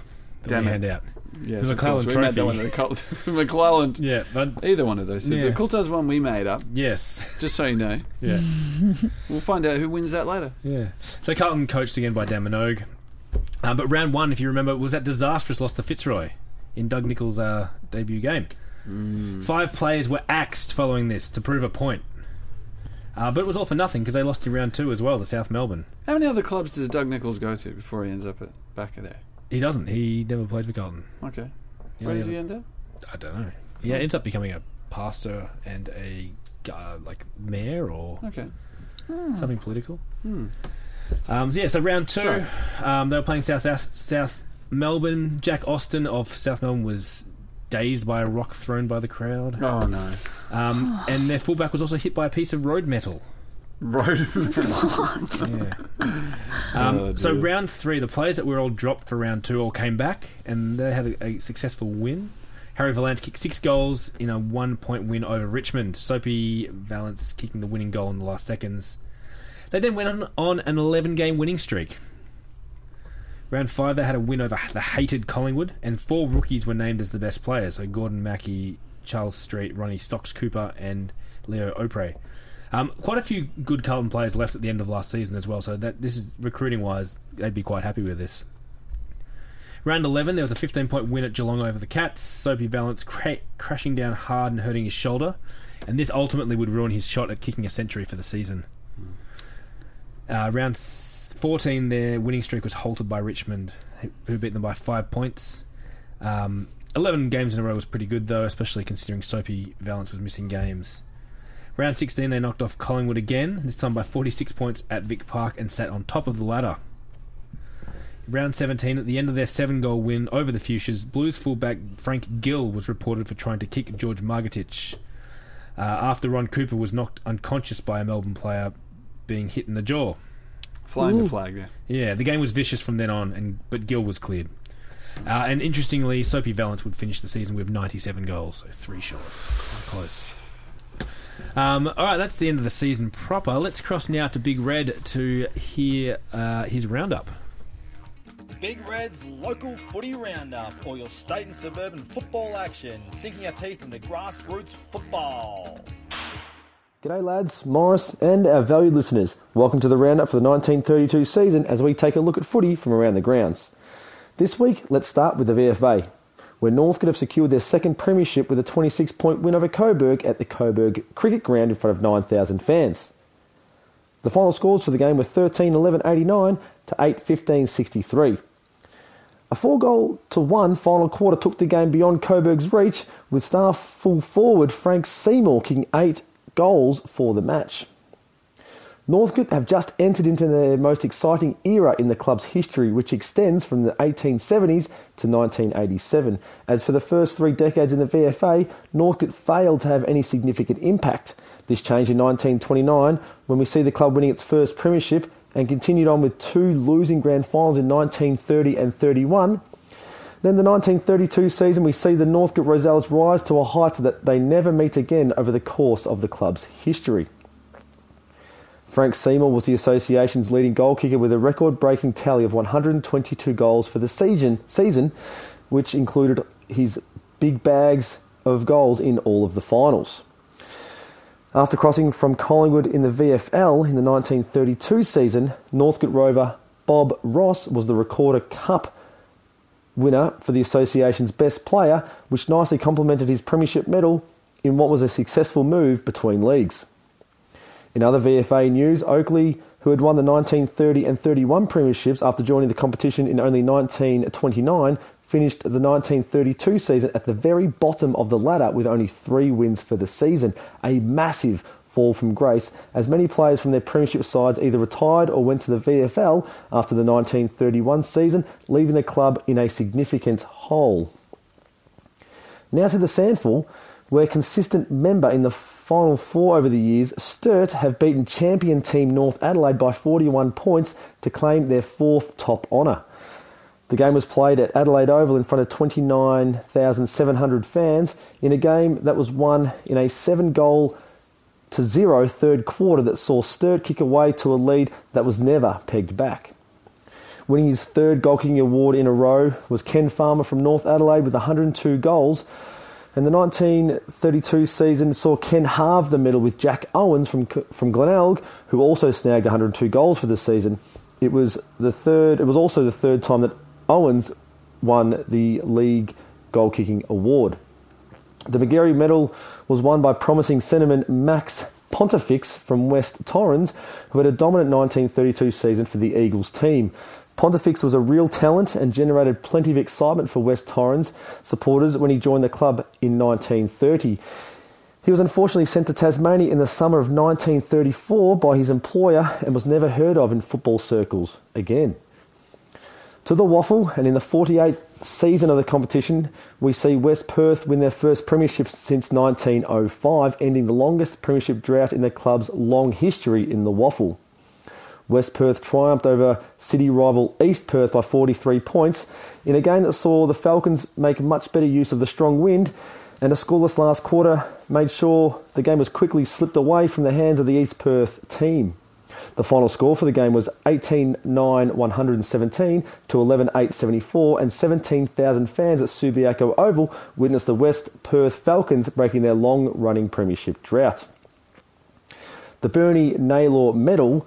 that Damn we it. hand out. Yeah, The McClellan course. We made that Trophy. one. The Col- *laughs* McClellan. Yeah, but Either one of those two. Yeah. The Coulthard's one we made up, yes. just so you know. Yeah. *laughs* We'll find out who wins that later. yeah. So Carlton coached again by Dan Minogue. Uh, but round one, if you remember, was that disastrous loss to Fitzroy in Doug Nicholls' uh, debut game. Five players were axed following this to prove a point. Uh, but it was all for nothing because they lost in round two as well to South Melbourne. How many other clubs does Doug Nicholls go to before he ends up at back of there? He doesn't. He never plays for Carlton. Okay. Yeah, Where does he end up? I don't know. He ends up becoming a pastor and a uh, like mayor or Okay. something political. Hmm. Um, so yeah, so round two, um, they were playing South South Melbourne. Jack Austin of South Melbourne was dazed by a rock thrown by the crowd, Oh no. um, and their fullback was also hit by a piece of road metal. Road. *laughs* *laughs* Yeah. *laughs* Um, Oh, so round three, the players that were all dropped for round two all came back, and they had a, a successful win. Harry Vallence kicked six goals in a one-point win over Richmond. Soapy Vallence kicking the winning goal in the last seconds. They then went on, on an 11-game winning streak. Round five, they had a win over the hated Collingwood, and four rookies were named as the best players. So Gordon Mackey, Charles Street, Ronnie Stocks Cooper, and Leo Opre. Um, quite a few good Carlton players left at the end of last season as well. So that this is recruiting wise, they'd be quite happy with this. Round 11, there was a 15 point win at Geelong over the Cats. Soapy Vallence cra- crashing down hard and hurting his shoulder, and this ultimately would ruin his shot at kicking a century for the season. Uh, round 14, their winning streak was halted by Richmond, who- beat them by five points. Um, 11 games in a row was pretty good, though, especially considering Soapy Vallence was missing games. Round 16, they knocked off Collingwood again, this time by 46 points at Vic Park and sat on top of the ladder. Round 17, at the end of their seven goal win over the Fuchsias, Blues fullback Frank Gill was reported for trying to kick George Margitich uh, after Ron Cooper was knocked unconscious by a Melbourne player being hit in the jaw. Flying the flag there. Yeah, the game was vicious from then on, and but Gill was cleared. Uh, and interestingly, Soapy Vallence would finish the season with 97 goals, so three short. Quite close. Um, all right, that's the end of the season proper. Let's cross now to Big Red to hear uh, his roundup. Big Red's local footy roundup, all your state and suburban football action, sinking our teeth into grassroots football. G'day lads, Morris and our valued listeners. Welcome to the roundup for the 1932 season as we take a look at footy from around the grounds. This week, let's start with the VFA, where could have secured their second premiership with a 26 point win over Coburg at the Coburg Cricket Ground in front of 9,000 fans. The final scores for the game were 13 11 89 to 8 15 63. A four goal to one final quarter took the game beyond Coburg's reach, with star full forward Frank Seymour kicking eight goals for the match. Northcote have just entered into their most exciting era in the club's history, which extends from the 1870s to 1987. As for the first three decades in the VFA, Northcote failed to have any significant impact. This changed in 1929 when we see the club winning its first premiership and continued on with two losing grand finals in 1930 and 31. Then the 1932 season, we see the Northcote Rosellas rise to a height that they never meet again over the course of the club's history. Frank Seymour was the association's leading goal kicker with a record breaking tally of 122 goals for the season, season, which included his big bags of goals in all of the finals. After crossing from Collingwood in the VFL in the 1932 season, Northcote Rover Bob Ross was the Recorder Cup winner for the association's best player, which nicely complemented his premiership medal in what was a successful move between leagues. In other VFA news, Oakleigh, who had won the 1930 and 31 premierships after joining the competition in only 1929, finished the 1932 season at the very bottom of the ladder with only three wins for the season. A massive fall from grace, as many players from their premiership sides either retired or went to the VFL after the 1931 season, leaving the club in a significant hole. Now to the SANFL, where consistent member in the Final Four over the years, Sturt have beaten champion team North Adelaide by 41 points to claim their fourth top honour. The game was played at Adelaide Oval in front of 29,700 fans in a game that was won in a seven goal to zero third quarter that saw Sturt kick away to a lead that was never pegged back. Winning his third goal kicking award in a row was Ken Farmer from North Adelaide with 102 goals. And the 1932 season saw Ken halve the medal with Jack Owens from, from Glenelg, who also snagged 102 goals for the season. It was the third. It was also the third time that Owens won the league goal kicking award. The Magarey medal was won by promising centreman Max Pontifex from West Torrens, who had a dominant 1932 season for the Eagles team. Pontifex was a real talent and generated plenty of excitement for West Torrens supporters when he joined the club in 1930. He was unfortunately sent to Tasmania in the summer of 1934 by his employer and was never heard of in football circles again. To the WAFL, and in the 48th season of the competition, we see West Perth win their first premiership since 1905, ending the longest premiership drought in the club's long history in the WAFL. West Perth triumphed over city rival East Perth by 43 points in a game that saw the Falcons make much better use of the strong wind, and a scoreless last quarter made sure the game was quickly slipped away from the hands of the East Perth team. The final score for the game was 18 9 117 to 11 8 74, and 17,000 fans at Subiaco Oval witnessed the West Perth Falcons breaking their long running premiership drought. The Bernie Naylor Medal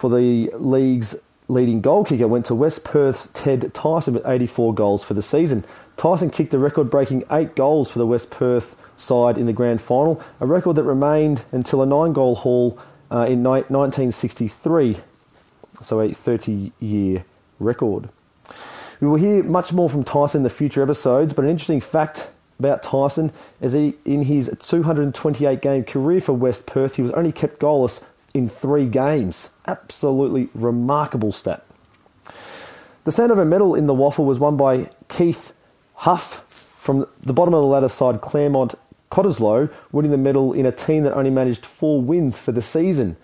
for the league's leading goal kicker went to West Perth's Ted Tyson with 84 goals for the season. Tyson kicked a record breaking eight goals for the West Perth side in the grand final, a record that remained until a nine goal haul uh, in ni- 1963, so a 30 year record. We will hear much more from Tyson in the future episodes, but an interesting fact about Tyson is he, in his 228 game career for West Perth, he was only kept goalless in three games. Absolutely remarkable stat. The Sandover medal in the WAFL was won by Keith Hough from the bottom of the ladder side, Claremont Cottesloe, winning the medal in a team that only managed four wins for the season.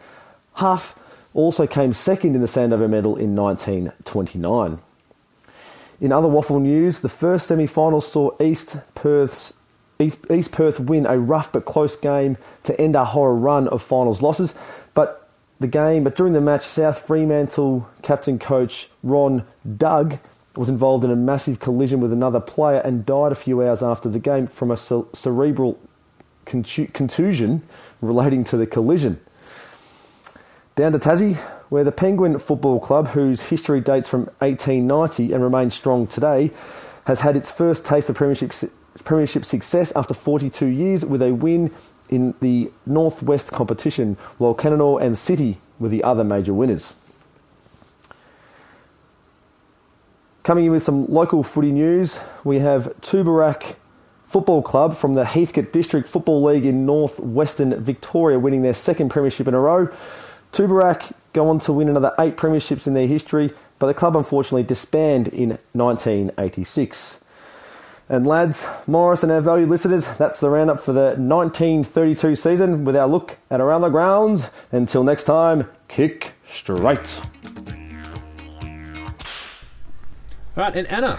Hough also came second in the Sandover medal in 1929. In other WAFL news, the first semi final saw East Perth's East, East Perth win a rough but close game to end our horror run of finals losses. But the game, but during the match, South Fremantle captain coach Ron Doig was involved in a massive collision with another player and died a few hours after the game from a cerebral contusion relating to the collision. Down to Tassie, where the Penguin Football Club, whose history dates from 1890 and remains strong today, has had its first taste of premiership, premiership success after 42 years with a win in the Northwest competition, while Cananore and City were the other major winners. Coming in with some local footy news, we have Tubarak Football Club from the Heathcote District Football League in northwestern Victoria winning their second premiership in a row. Tubarak go on to win another eight premierships in their history, but the club unfortunately disbanded in 1986. And lads, Morris and our valued listeners, that's the roundup for the 1932 season with our look at around the grounds. Until next time, kick straight. All right, and Anna,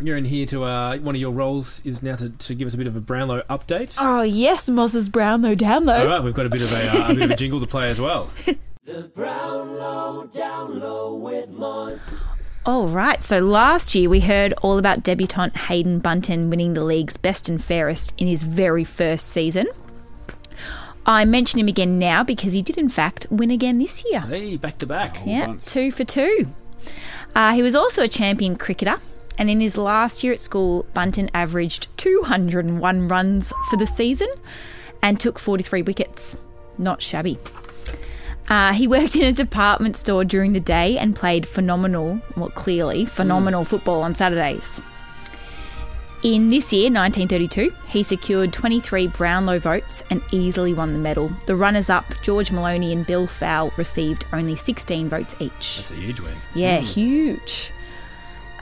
you're in here to uh, one of your roles is now to, to give us a bit of a Brownlow update. Oh, yes, Moses Brownlow down All low. right, we've got a bit of a, uh, a bit of a *laughs* jingle to play as well. All right, so last year we heard all about debutant Haydn Bunton winning the league's best and fairest in his very first season. I mention him again now because he did, in fact, win again this year. Hey, back to back. Yeah, once. two for two. Uh, he was also a champion cricketer, and in his last year at school, Bunton averaged 201 runs for the season and took 43 wickets. Not shabby. Uh, he worked in a department store during the day and played phenomenal, well, clearly, phenomenal football on Saturdays. In this year, 1932, he secured 23 Brownlow votes and easily won the medal. The runners up, George Moloney and Bill Fowl, received only 16 votes each. That's a huge win. Yeah, huge.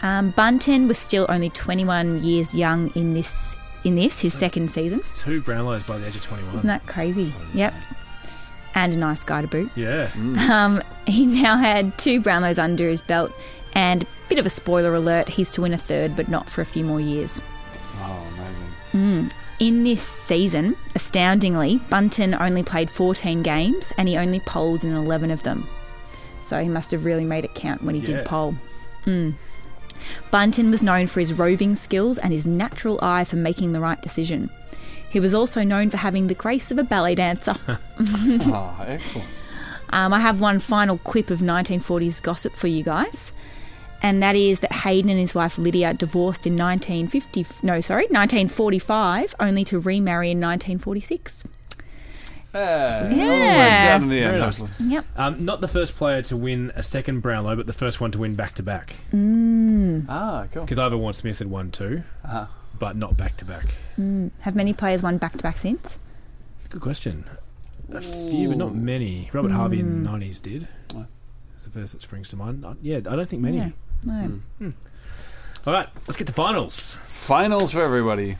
Um, Bunton was still only 21 years young in this in this his second season. Two Brownlows by the age of 21. Isn't that crazy? Yep. And a nice guy to boot. Yeah. Um, he now had two Brownlows under his belt, and a bit of a spoiler alert: he's to win a third, but not for a few more years. Oh, amazing. In this season, astoundingly, Bunton only played 14 games, and he only polled in 11 of them. So he must have really made it count when he Yeah. did poll. Mm. Bunton was known for his roving skills and his natural eye for making the right decision. He was also known for having the grace of a ballet dancer. oh, *laughs* excellent. Um, I have one final quip of 1940s gossip for you guys, and that is that Haydn and his wife Lydia divorced in 1950. No, sorry, 1945, only to remarry in 1946. Yeah. Yeah. All works the Very nice. Yep. Um, not the first player to win a second Brownlow, but the first one to win back to back. Ah, cool. Because Ivor Warne-Smith had won two, Uh-huh. But not back to back. Have many players won back to back since? Good question. A few, but not many. Robert Harvey in the 90s did. Oh. It's the first that springs to mind. Uh, Yeah, I don't think many. Yeah. No. All right, let's get to finals. Finals for everybody.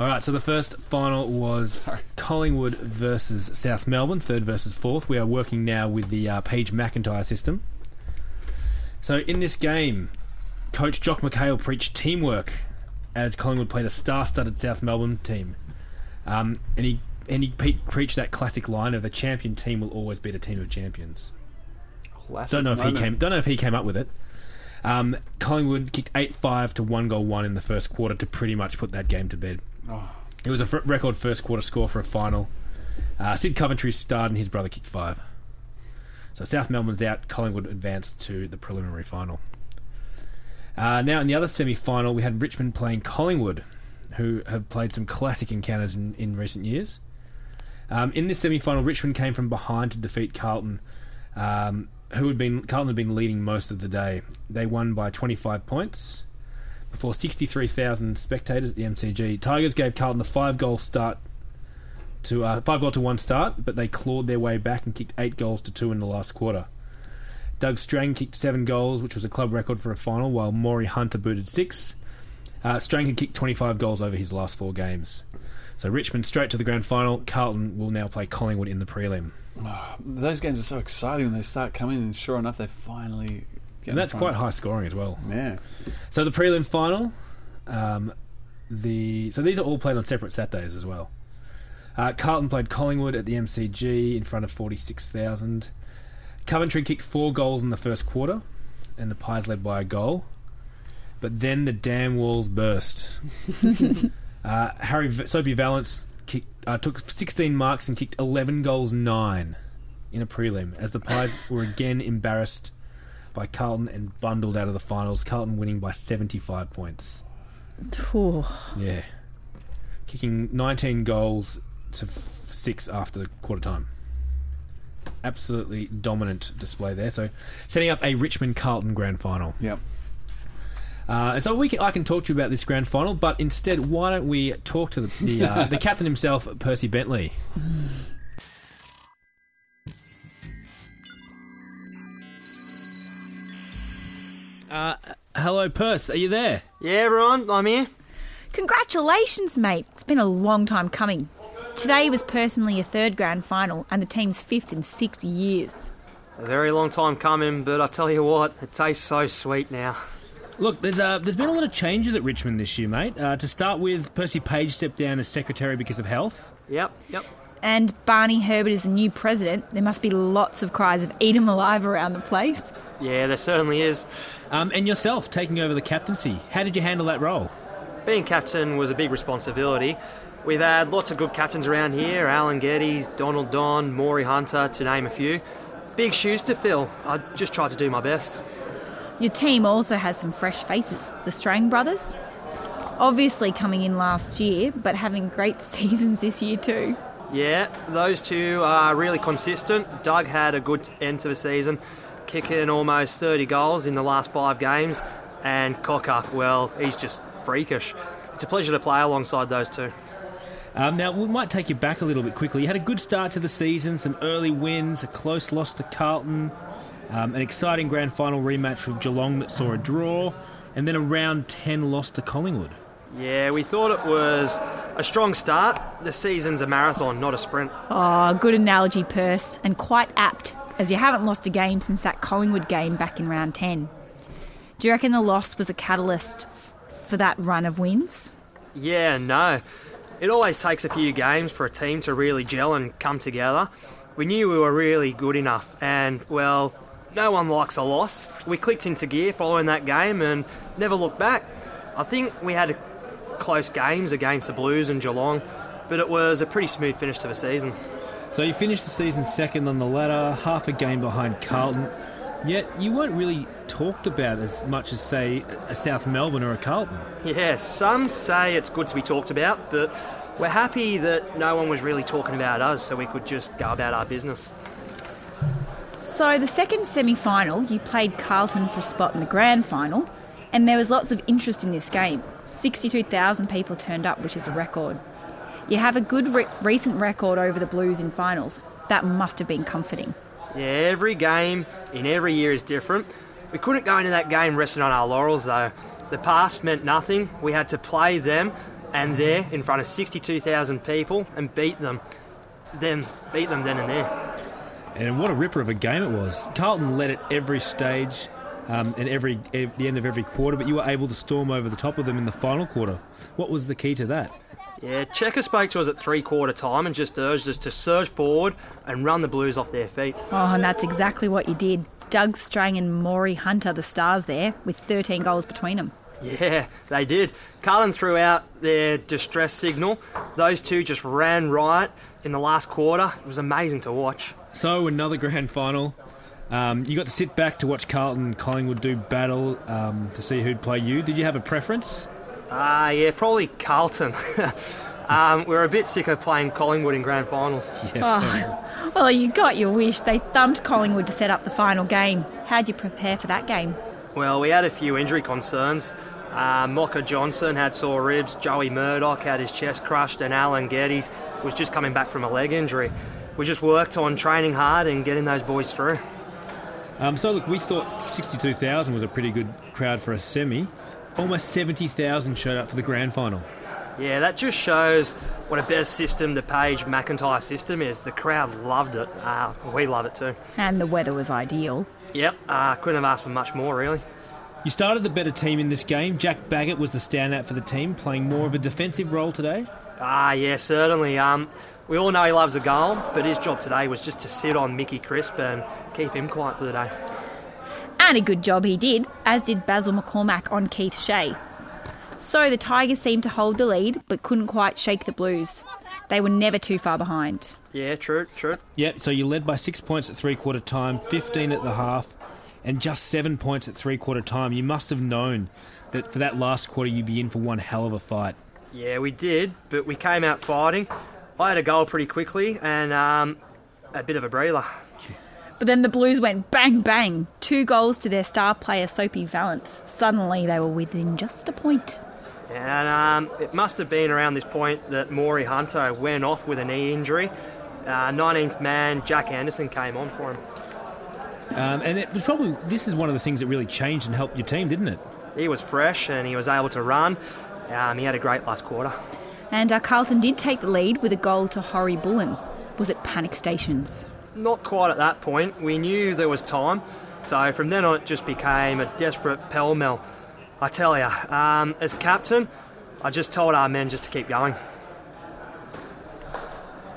All right, so the first final was Collingwood versus South Melbourne, third versus fourth. We are working now with the uh, Page McIntyre system. So in this game, Coach Jock McHale preached teamwork as Collingwood played a star-studded South Melbourne team, um, and he and he pe- preached that classic line of a champion team will always beat a team of champions. Classic Don't know if moment. he came. Don't know if he came up with it. Um, Collingwood kicked eight five to one goal one in the first quarter to pretty much put that game to bed. Oh. It was a f- record first quarter score for a final. Uh, Sid Coventry starred and his brother kicked five. So South Melbourne's out. Collingwood advanced to the preliminary final. Uh, now in the other semi-final, we had Richmond playing Collingwood, who have played some classic encounters in, in recent years. Um, in this semi-final, Richmond came from behind to defeat Carlton, um, who had been Carlton had been leading most of the day. They won by 25 points before 63,000 spectators at the MCG. Tigers gave Carlton a five-goal start to uh, five goal to one start, but they clawed their way back and kicked eight goals to two in the last quarter. Doug Strang kicked seven goals, which was a club record for a final, while Maury Hunter booted six. Uh, Strang had kicked 25 goals over his last four games. So Richmond straight to the grand final. Carlton will now play Collingwood in the prelim. Those games are so exciting when they start coming, and sure enough, they finally. And that's quite high scoring as well. Yeah. So the prelim final, um, the so these are all played on separate Saturdays as well. Uh, Carlton played Collingwood at the MCG in front of forty six thousand. Coventry kicked four goals in the first quarter, and the Pies led by a goal. But then the dam walls burst. *laughs* uh, Harry v- Soapy Vallence kicked, uh, took sixteen marks and kicked eleven goals nine in a prelim as the Pies *laughs* were again embarrassed by Carlton and bundled out of the finals. Carlton winning by 75 points. Yeah. Kicking 19 goals to f- six after quarter time. Absolutely dominant display there. So, setting up a Richmond Carlton grand final. Yep. Uh, and so we can, I can talk to you about this grand final, but instead, why don't we talk to the the, uh, *laughs* the captain himself, Percy Bentley? Uh, hello, Perce. Are you there? Yeah, everyone, I'm here. Congratulations, mate. It's been a long time coming. Today was personally a third grand final and the team's fifth in six years. A very long time coming, but I tell you what, it tastes so sweet now. Look, there's uh, there's been a lot of changes at Richmond this year, mate. Uh, to start with, Percy Page stepped down as secretary because of health. Yep, yep. And Barney Herbert is the new president. There must be lots of cries of eat 'em alive around the place. Yeah, there certainly is. Um, and yourself taking over the captaincy. How did you handle that role? Being captain was a big responsibility. We've had lots of good captains around here Alan Geddes, Donald Don, Maury Hunter, to name a few. Big shoes to fill. I just tried to do my best. Your team also has some fresh faces. The Strang brothers, obviously coming in last year, but having great *laughs* seasons this year too. Yeah, those two are really consistent. Doug had a good end to the season, kicking almost 30 goals in the last five games. And Cocker, well, he's just freakish. It's a pleasure to play alongside those two. Um, now, we might take you back a little bit quickly. You had a good start to the season, some early wins, a close loss to Carlton, um, an exciting grand final rematch with Geelong that saw a draw, and then a round 10 loss to Collingwood. Yeah, we thought it was a strong start. The season's a marathon, not a sprint. Oh, good analogy, Perce, and quite apt, as you haven't lost a game since that Collingwood game back in round 10. Do you reckon the loss was a catalyst for that run of wins? Yeah, no. It always takes a few games for a team to really gel and come together. We knew we were really good enough, and, well, no one likes a loss. We clicked into gear following that game and never looked back. I think we had close games against the Blues and Geelong, but it was a pretty smooth finish to the season. So you finished the season second on the ladder, half a game behind Carlton, yet you weren't really talked about as much as, say, a South Melbourne or a Carlton. Yeah, some say it's good to be talked about, but we're happy that no one was really talking about us, so we could just go about our business. So, the second semi final, you played Carlton for a spot in the grand final, and there was lots of interest in this game. 62,000 people turned up, which is a record. You have a good re- recent record over the Blues in finals. That must have been comforting. Yeah, every game in every year is different. We couldn't go into that game resting on our laurels, though. The past meant nothing. We had to play them and there in front of 62,000 people and beat them. Then beat them then and there. And what a ripper of a game it was. Carlton led at every stage um, and every at the end of every quarter, but you were able to storm over the top of them in the final quarter. What was the key to that? Yeah, Checker spoke to us at three quarter time and just urged us to surge forward and run the Blues off their feet. Oh, and that's exactly what you did. Doug Strang and Maury Hunter, the stars there, with 13 goals between them. Yeah, they did. Carlton threw out their distress signal. Those two just ran riot in the last quarter. It was amazing to watch. So another grand final. Um, you got to sit back to watch Carlton and Collingwood do battle um, to see who'd play you. Did you have a preference? Ah, yeah, probably Carlton. *laughs* um, we're a bit sick of playing Collingwood in grand finals. *laughs* Oh, well, you got your wish. They thumped Collingwood to set up the final game. How'd you prepare for that game? Well, we had a few injury concerns. Uh, Mocha Johnson had sore ribs, Joey Murdoch had his chest crushed, and Alan Geddes was just coming back from a leg injury. We just worked on training hard and getting those boys through. Um, so look, we thought 62,000 was a pretty good crowd for a semi. Almost 70,000 showed up for the grand final. Yeah, that just shows what a better system the Page McIntyre system is. The crowd loved it. Uh, we love it too. And the weather was ideal. Yep, uh, couldn't have asked for much more, really. You started the better team in this game. Jack Baggott was the standout for the team, playing more of a defensive role today. Ah, yeah, certainly. Um, we all know he loves a goal, but his job today was just to sit on Mickey Crisp and keep him quiet for the day. And a good job he did, as did Basil McCormack on Keith Shea. So the Tigers seemed to hold the lead, but couldn't quite shake the Blues. They were never too far behind. Yeah, true, true. Yeah, so you led by six points at three quarter time, 15 at the half, and just seven points at three quarter time. You must have known that for that last quarter you'd be in for one hell of a fight. Yeah, we did, but we came out fighting. I had a goal pretty quickly and um, a bit of a breather. But then the Blues went bang bang, two goals to their star player Soapy Vallence. Suddenly they were within just a point. And um, it must have been around this point that Maury Hunter went off with a knee injury. Uh, 19th man, Jack Anderson, came on for him. Um, and it was probably this is one of the things that really changed and helped your team, didn't it? He was fresh and he was able to run. Um, he had a great last quarter. And uh, Carlton did take the lead with a goal to Horry Bullen. Was it panic stations? Not quite at that point. We knew there was time. So from then on, it just became a desperate pell mell. I tell you, um, as captain, I just told our men just to keep going.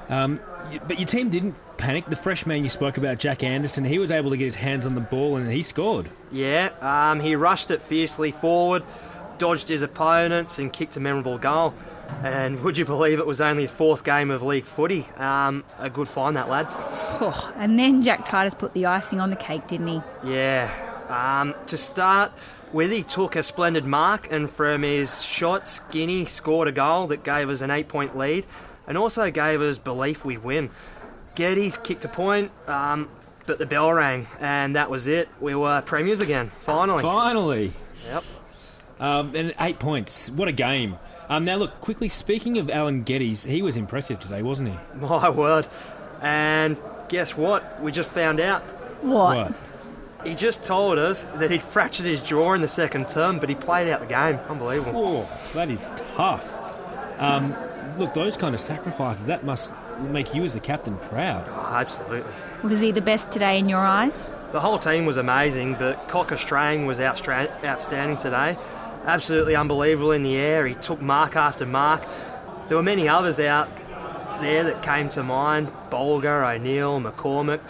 Um, but your team didn't panic. The fresh man you spoke about, Jack Anderson, he was able to get his hands on the ball and he scored. Yeah, um, he rushed it fiercely forward, dodged his opponents, and kicked a memorable goal. And *laughs* would you believe it was only his fourth game of league footy? Um, a good find, that lad. Oh, and then Jack Titus put the icing on the cake, didn't he? Yeah. Um, to start with, he took a splendid mark, and from his shot, Skinny scored a goal that gave us an eight point lead and also gave us belief we'd win. Geddes kicked a point, um, but the bell rang, and that was it. We were premiers again, finally. Finally. Yep. Um, and eight points. What a game. Um, now, look, quickly speaking of Alan Geddes, he was impressive today, wasn't he? *laughs* My word. And guess what? We just found out. What? He just told us that he'd fractured his jaw in the second term, but he played out the game. Unbelievable. Oh, that is tough. Um, look, those kind of sacrifices, that must make you as the captain proud. Oh, absolutely. Was he the best today in your eyes? The whole team was amazing, but Cocker Strang was outstra- outstanding today. Absolutely unbelievable in the air. He took mark after mark. There were many others out there that came to mind Bolger, O'Neill, McCormack.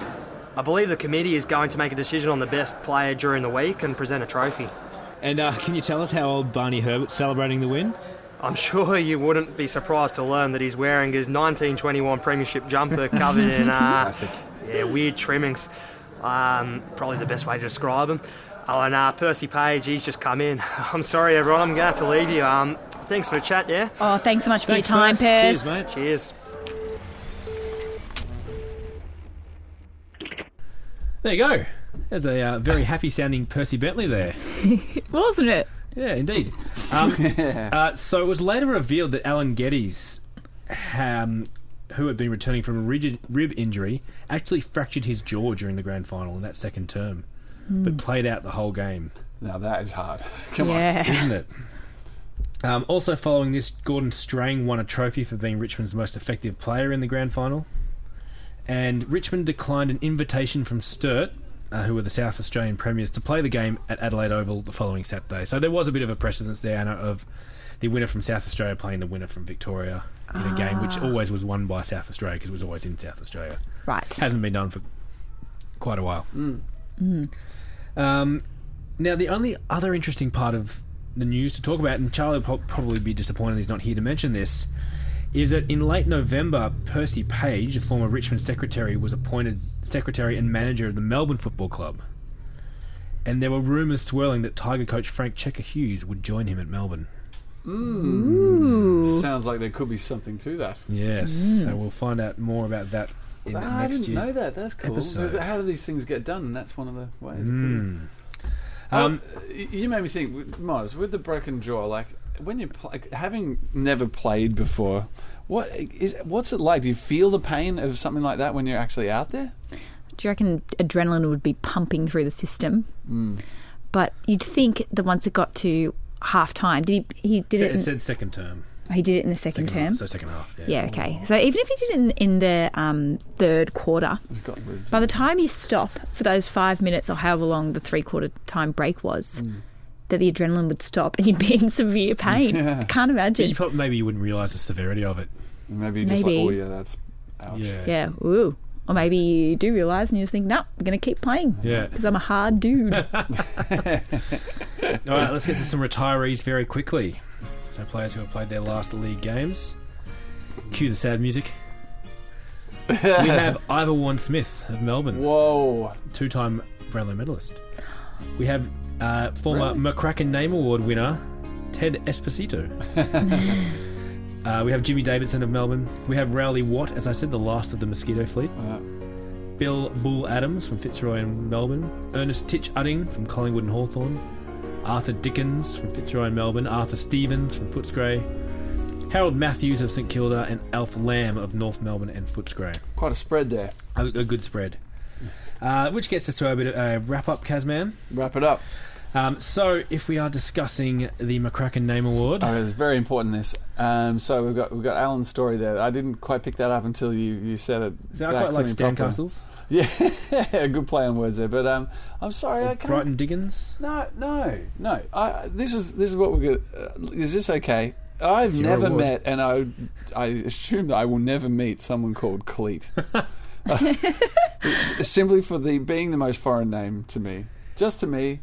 I believe the committee is going to make a decision on the best player during the week and present a trophy. And uh, can you tell us how old Barney Herbert's celebrating the win? I'm sure you wouldn't be surprised to learn that he's wearing his 1921 Premiership jumper covered in uh, yeah, weird trimmings. Um, probably the best way to describe him. Oh, and uh, Percy Page, he's just come in. *laughs* I'm sorry, everyone, I'm going to have to leave you. Um, thanks for the chat, yeah? Oh, thanks so much for Thanks, your time, Perce. Pers. Cheers, mate. Cheers. There you go. There's a uh, very happy sounding Percy Bentley there. *laughs* Wasn't it? Yeah, indeed. Um, *laughs* uh, so it was later revealed that Alan Geddes, um, who had been returning from a rigid rib injury, actually fractured his jaw during the grand final in that second term, but played out the whole game, Now that is hard. *laughs* Come on. isn't it? Um, also, following this, Gordon Strang won a trophy for being Richmond's most effective player in the grand final. And Richmond declined an invitation from Sturt, uh, who were the South Australian premiers, to play the game at Adelaide Oval the following Saturday. So there was a bit of a precedence there Anna, of the winner from South Australia playing the winner from Victoria in a game which always was won by South Australia because it was always in South Australia. Right. Hasn't been done for quite a while. Um, now, the only other interesting part of the news to talk about, and Charlie will probably be disappointed he's not here to mention this, is that in late November, Percy Page, a former Richmond secretary, was appointed secretary and manager of the Melbourne Football Club. And there were rumours swirling that Tiger coach Frank Checker Hughes would join him at Melbourne. Sounds like there could be something to that. Yes, so we'll find out more about that in the I next didn't year's know that. That's cool. episode. How do these things get done? And that's one of the ways. Mm. Um, you made me think, with- Moz, with the broken jaw, like when you pl- having never played before, what is what's it like? Do you feel the pain of something like that when you're actually out there? Do you reckon adrenaline would be pumping through the system? But you'd think that once it got to half time, did he? He did It, it. In, said second term. he did it in the second, Second half, term. so second half, yeah. yeah. Okay. So even if he did it in, in the um, third quarter, It's got ribs. by the time you stop for those five minutes or however long the three quarter time break was, that the adrenaline would stop and you'd be in severe pain. I can't Yeah, imagine. you probably, maybe you wouldn't realise the severity of it. Maybe you're just Maybe. like, oh yeah, that's ouch. Yeah. yeah. Ooh. Or maybe you do realise and you just think, no, I'm going to keep playing Yeah. *laughs* because I'm a hard dude. *laughs* All right, let's get to some retirees very quickly. So, players who have played their last league games. Cue the sad music. we *laughs* have Ivor Warne-Smith of Melbourne, Whoa. two time Brownlow medalist. We have uh, former Really? McCracken Name Award winner Ted Esposito. *laughs* uh, we have Jimmy Davidson of Melbourne. We have Rowley Watt, as I said, the last of the Mosquito Fleet. Uh, Bill Bull Adams from Fitzroy and Melbourne, Ernest Titch Udding from Collingwood and Hawthorn, Arthur Dickens from Fitzroy and Melbourne, Arthur Stevens from Footscray, Harold Matthews of St Kilda, and Alf Lamb of North Melbourne and Footscray. Quite a spread there. A, a good spread. Uh, which gets us to a bit of a wrap up, Kazman. Wrap it up. Um, so, if we are discussing the McCracken Name Award, Oh, it's very important. This. Um, so we've got we've got Alan's story there. I didn't quite pick that up until you, you said it. so I quite like Stan. Castles, *laughs* Yeah, a good play on words there. But um, I'm sorry, I can't. Brighton Diggins. No, no, no. I, this is this is what we're going. Uh, is this okay? I've never award. met, and I I assume that I will never meet someone called Cleet. *laughs* *laughs* Simply for the being the most foreign name to me, just to me,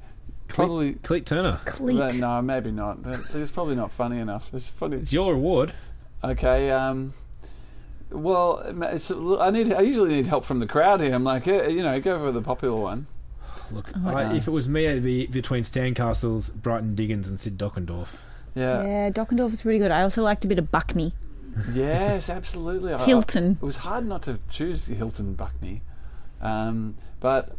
probably. Cleet Turner. Cleat. uh, no, maybe not. It's probably not funny enough. It's funny. It's your award. Okay. Um, well, it's, I need. I usually need help from the crowd here. I'm like, you know, go for the popular one. Look, Oh I, God. if it was me, it'd be between Stan Castles, Brighton Diggins, and Sid Dockendorf. Yeah. Yeah, Dockendorf is really good. I also liked a bit of Buckney. *laughs* Yes, absolutely. I- Hilton. It was hard not to choose the Hilton Buckney, um, but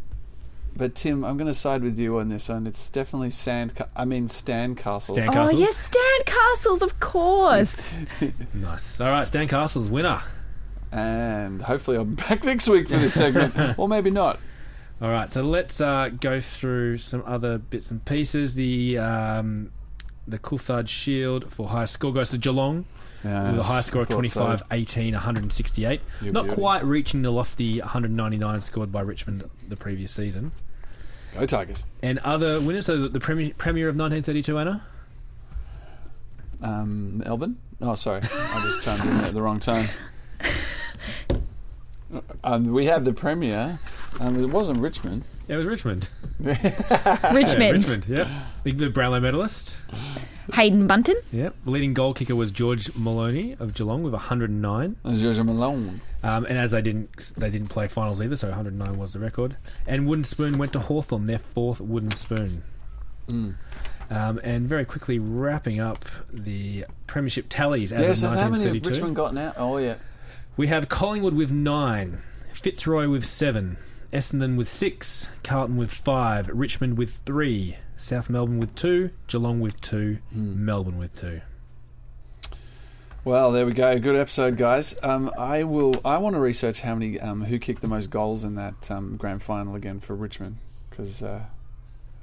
but Tim, I'm going to side with you on this one. It's definitely Sand. Ca- I mean Stan Castle. Stan Oh, yes, Stan Castles, of course. *laughs* Nice. All right, Stan Castles winner. and hopefully I'll be back next week for this segment, *laughs* or maybe not. All right, so let's uh, go through some other bits and pieces. The um, the Coulthard Shield for highest score goes to Geelong Yeah, with a high score of thought so. 25, 18, 168. You Not beauty. quite reaching the lofty 199 scored by Richmond the previous season. Go Tigers. And other winners, so the Premier, Premier of 1932, Anna. Um, Melbourne. Oh, sorry, I just chimed in at the wrong time. *laughs* Um, we had the Premier. Um, it wasn't Richmond. Yeah, it was Richmond. *laughs* Richmond. Yeah, Richmond, yeah. The, the Brownlow medalist. Haydn Bunton. Yep. The leading goal kicker was George Moloney of Geelong with 109. It was Georgia Malone. Um, and as they didn't they didn't play finals either, so 109 was the record. And Wooden Spoon went to Hawthorn, their fourth Wooden Spoon. Mm. Um, and very quickly wrapping up the premiership tallies as Yes, of how many have 1932. Richmond got now? Oh, yeah. We have Collingwood with nine, Fitzroy with seven, Essendon with six, Carlton with five, Richmond with three, South Melbourne with two, Geelong with two, Hmm. Melbourne with two. Well, there we go. Good episode, guys. Um, I will. I want to research how many um, who kicked the most goals in that um, grand final again for Richmond because uh,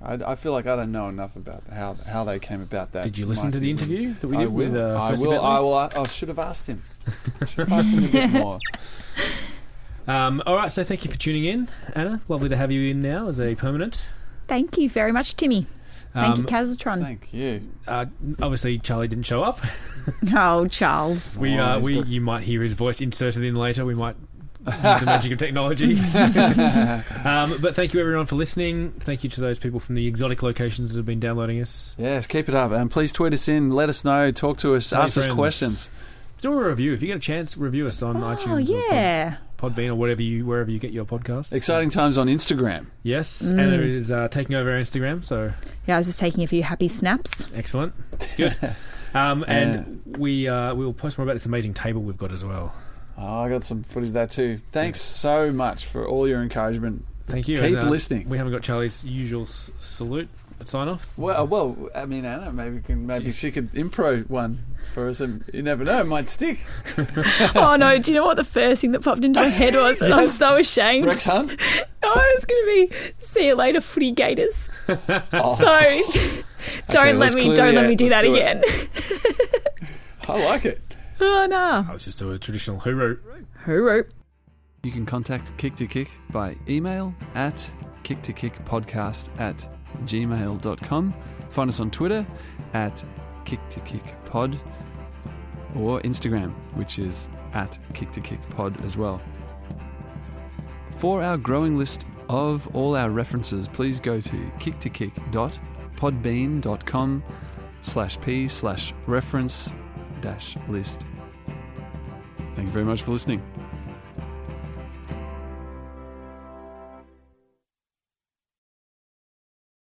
I, I feel like I don't know enough about how how they came about that. Did you listen to the interview that we I did will. with uh, I will. I will. I, I should have asked him. should have asked him a bit more. *laughs* Um, all right, so thank you for tuning in, Anna. Lovely to have you in now as a permanent. Thank you very much, Timmy. Thank you, Um, Kazatron. Thank you. uh, obviously, Charlie didn't show up. *laughs* Oh, Charles. We, Oh, uh, he's we, got- you might hear his voice inserted in later. We might use the magic of technology. *laughs* um, but thank you everyone for listening. Thank you to those people from the exotic locations that have been downloading us. Yes, keep it up, and please tweet us in. Let us know. Talk to us. Tell ask us questions. Do a review if you get a chance. Review us on Oh, iTunes, or yeah. Pod, Podbean, or whatever you wherever you get your podcasts. Exciting times on Instagram. Yes, Mm. Anna is uh, taking over Instagram, so Yeah, I was just taking a few happy snaps. excellent, *laughs* good. Um, and we uh, we will post more about this amazing table we've got as well. Oh, I got some footage of that too. Thanks so much for all your encouragement. Thank you. Keep and, uh, listening. We haven't got Charlie's usual s- salute sign off. Well, well, I mean, Anna, maybe can maybe she could improv one for us, and you never know, it might stick. *laughs* oh no, do you know what the first thing that popped into my head was? And I'm so ashamed. Rex Hunt. *laughs* Oh, it's going to be see you later, footy gators. *laughs* Oh, So don't let's let me don't let me do that do again. I like it. oh no. Oh, that was just a traditional hooroo. Hooroo. You can contact Kick to Kick by email at kick to kick podcast at gmail.com. Find us on Twitter at kick to kick pod or Instagram, which is at kick to kick pod as well. For our growing list of all our references, please go to kicktokick.podbean.com slash p slash reference dash list. Thank you very much for listening.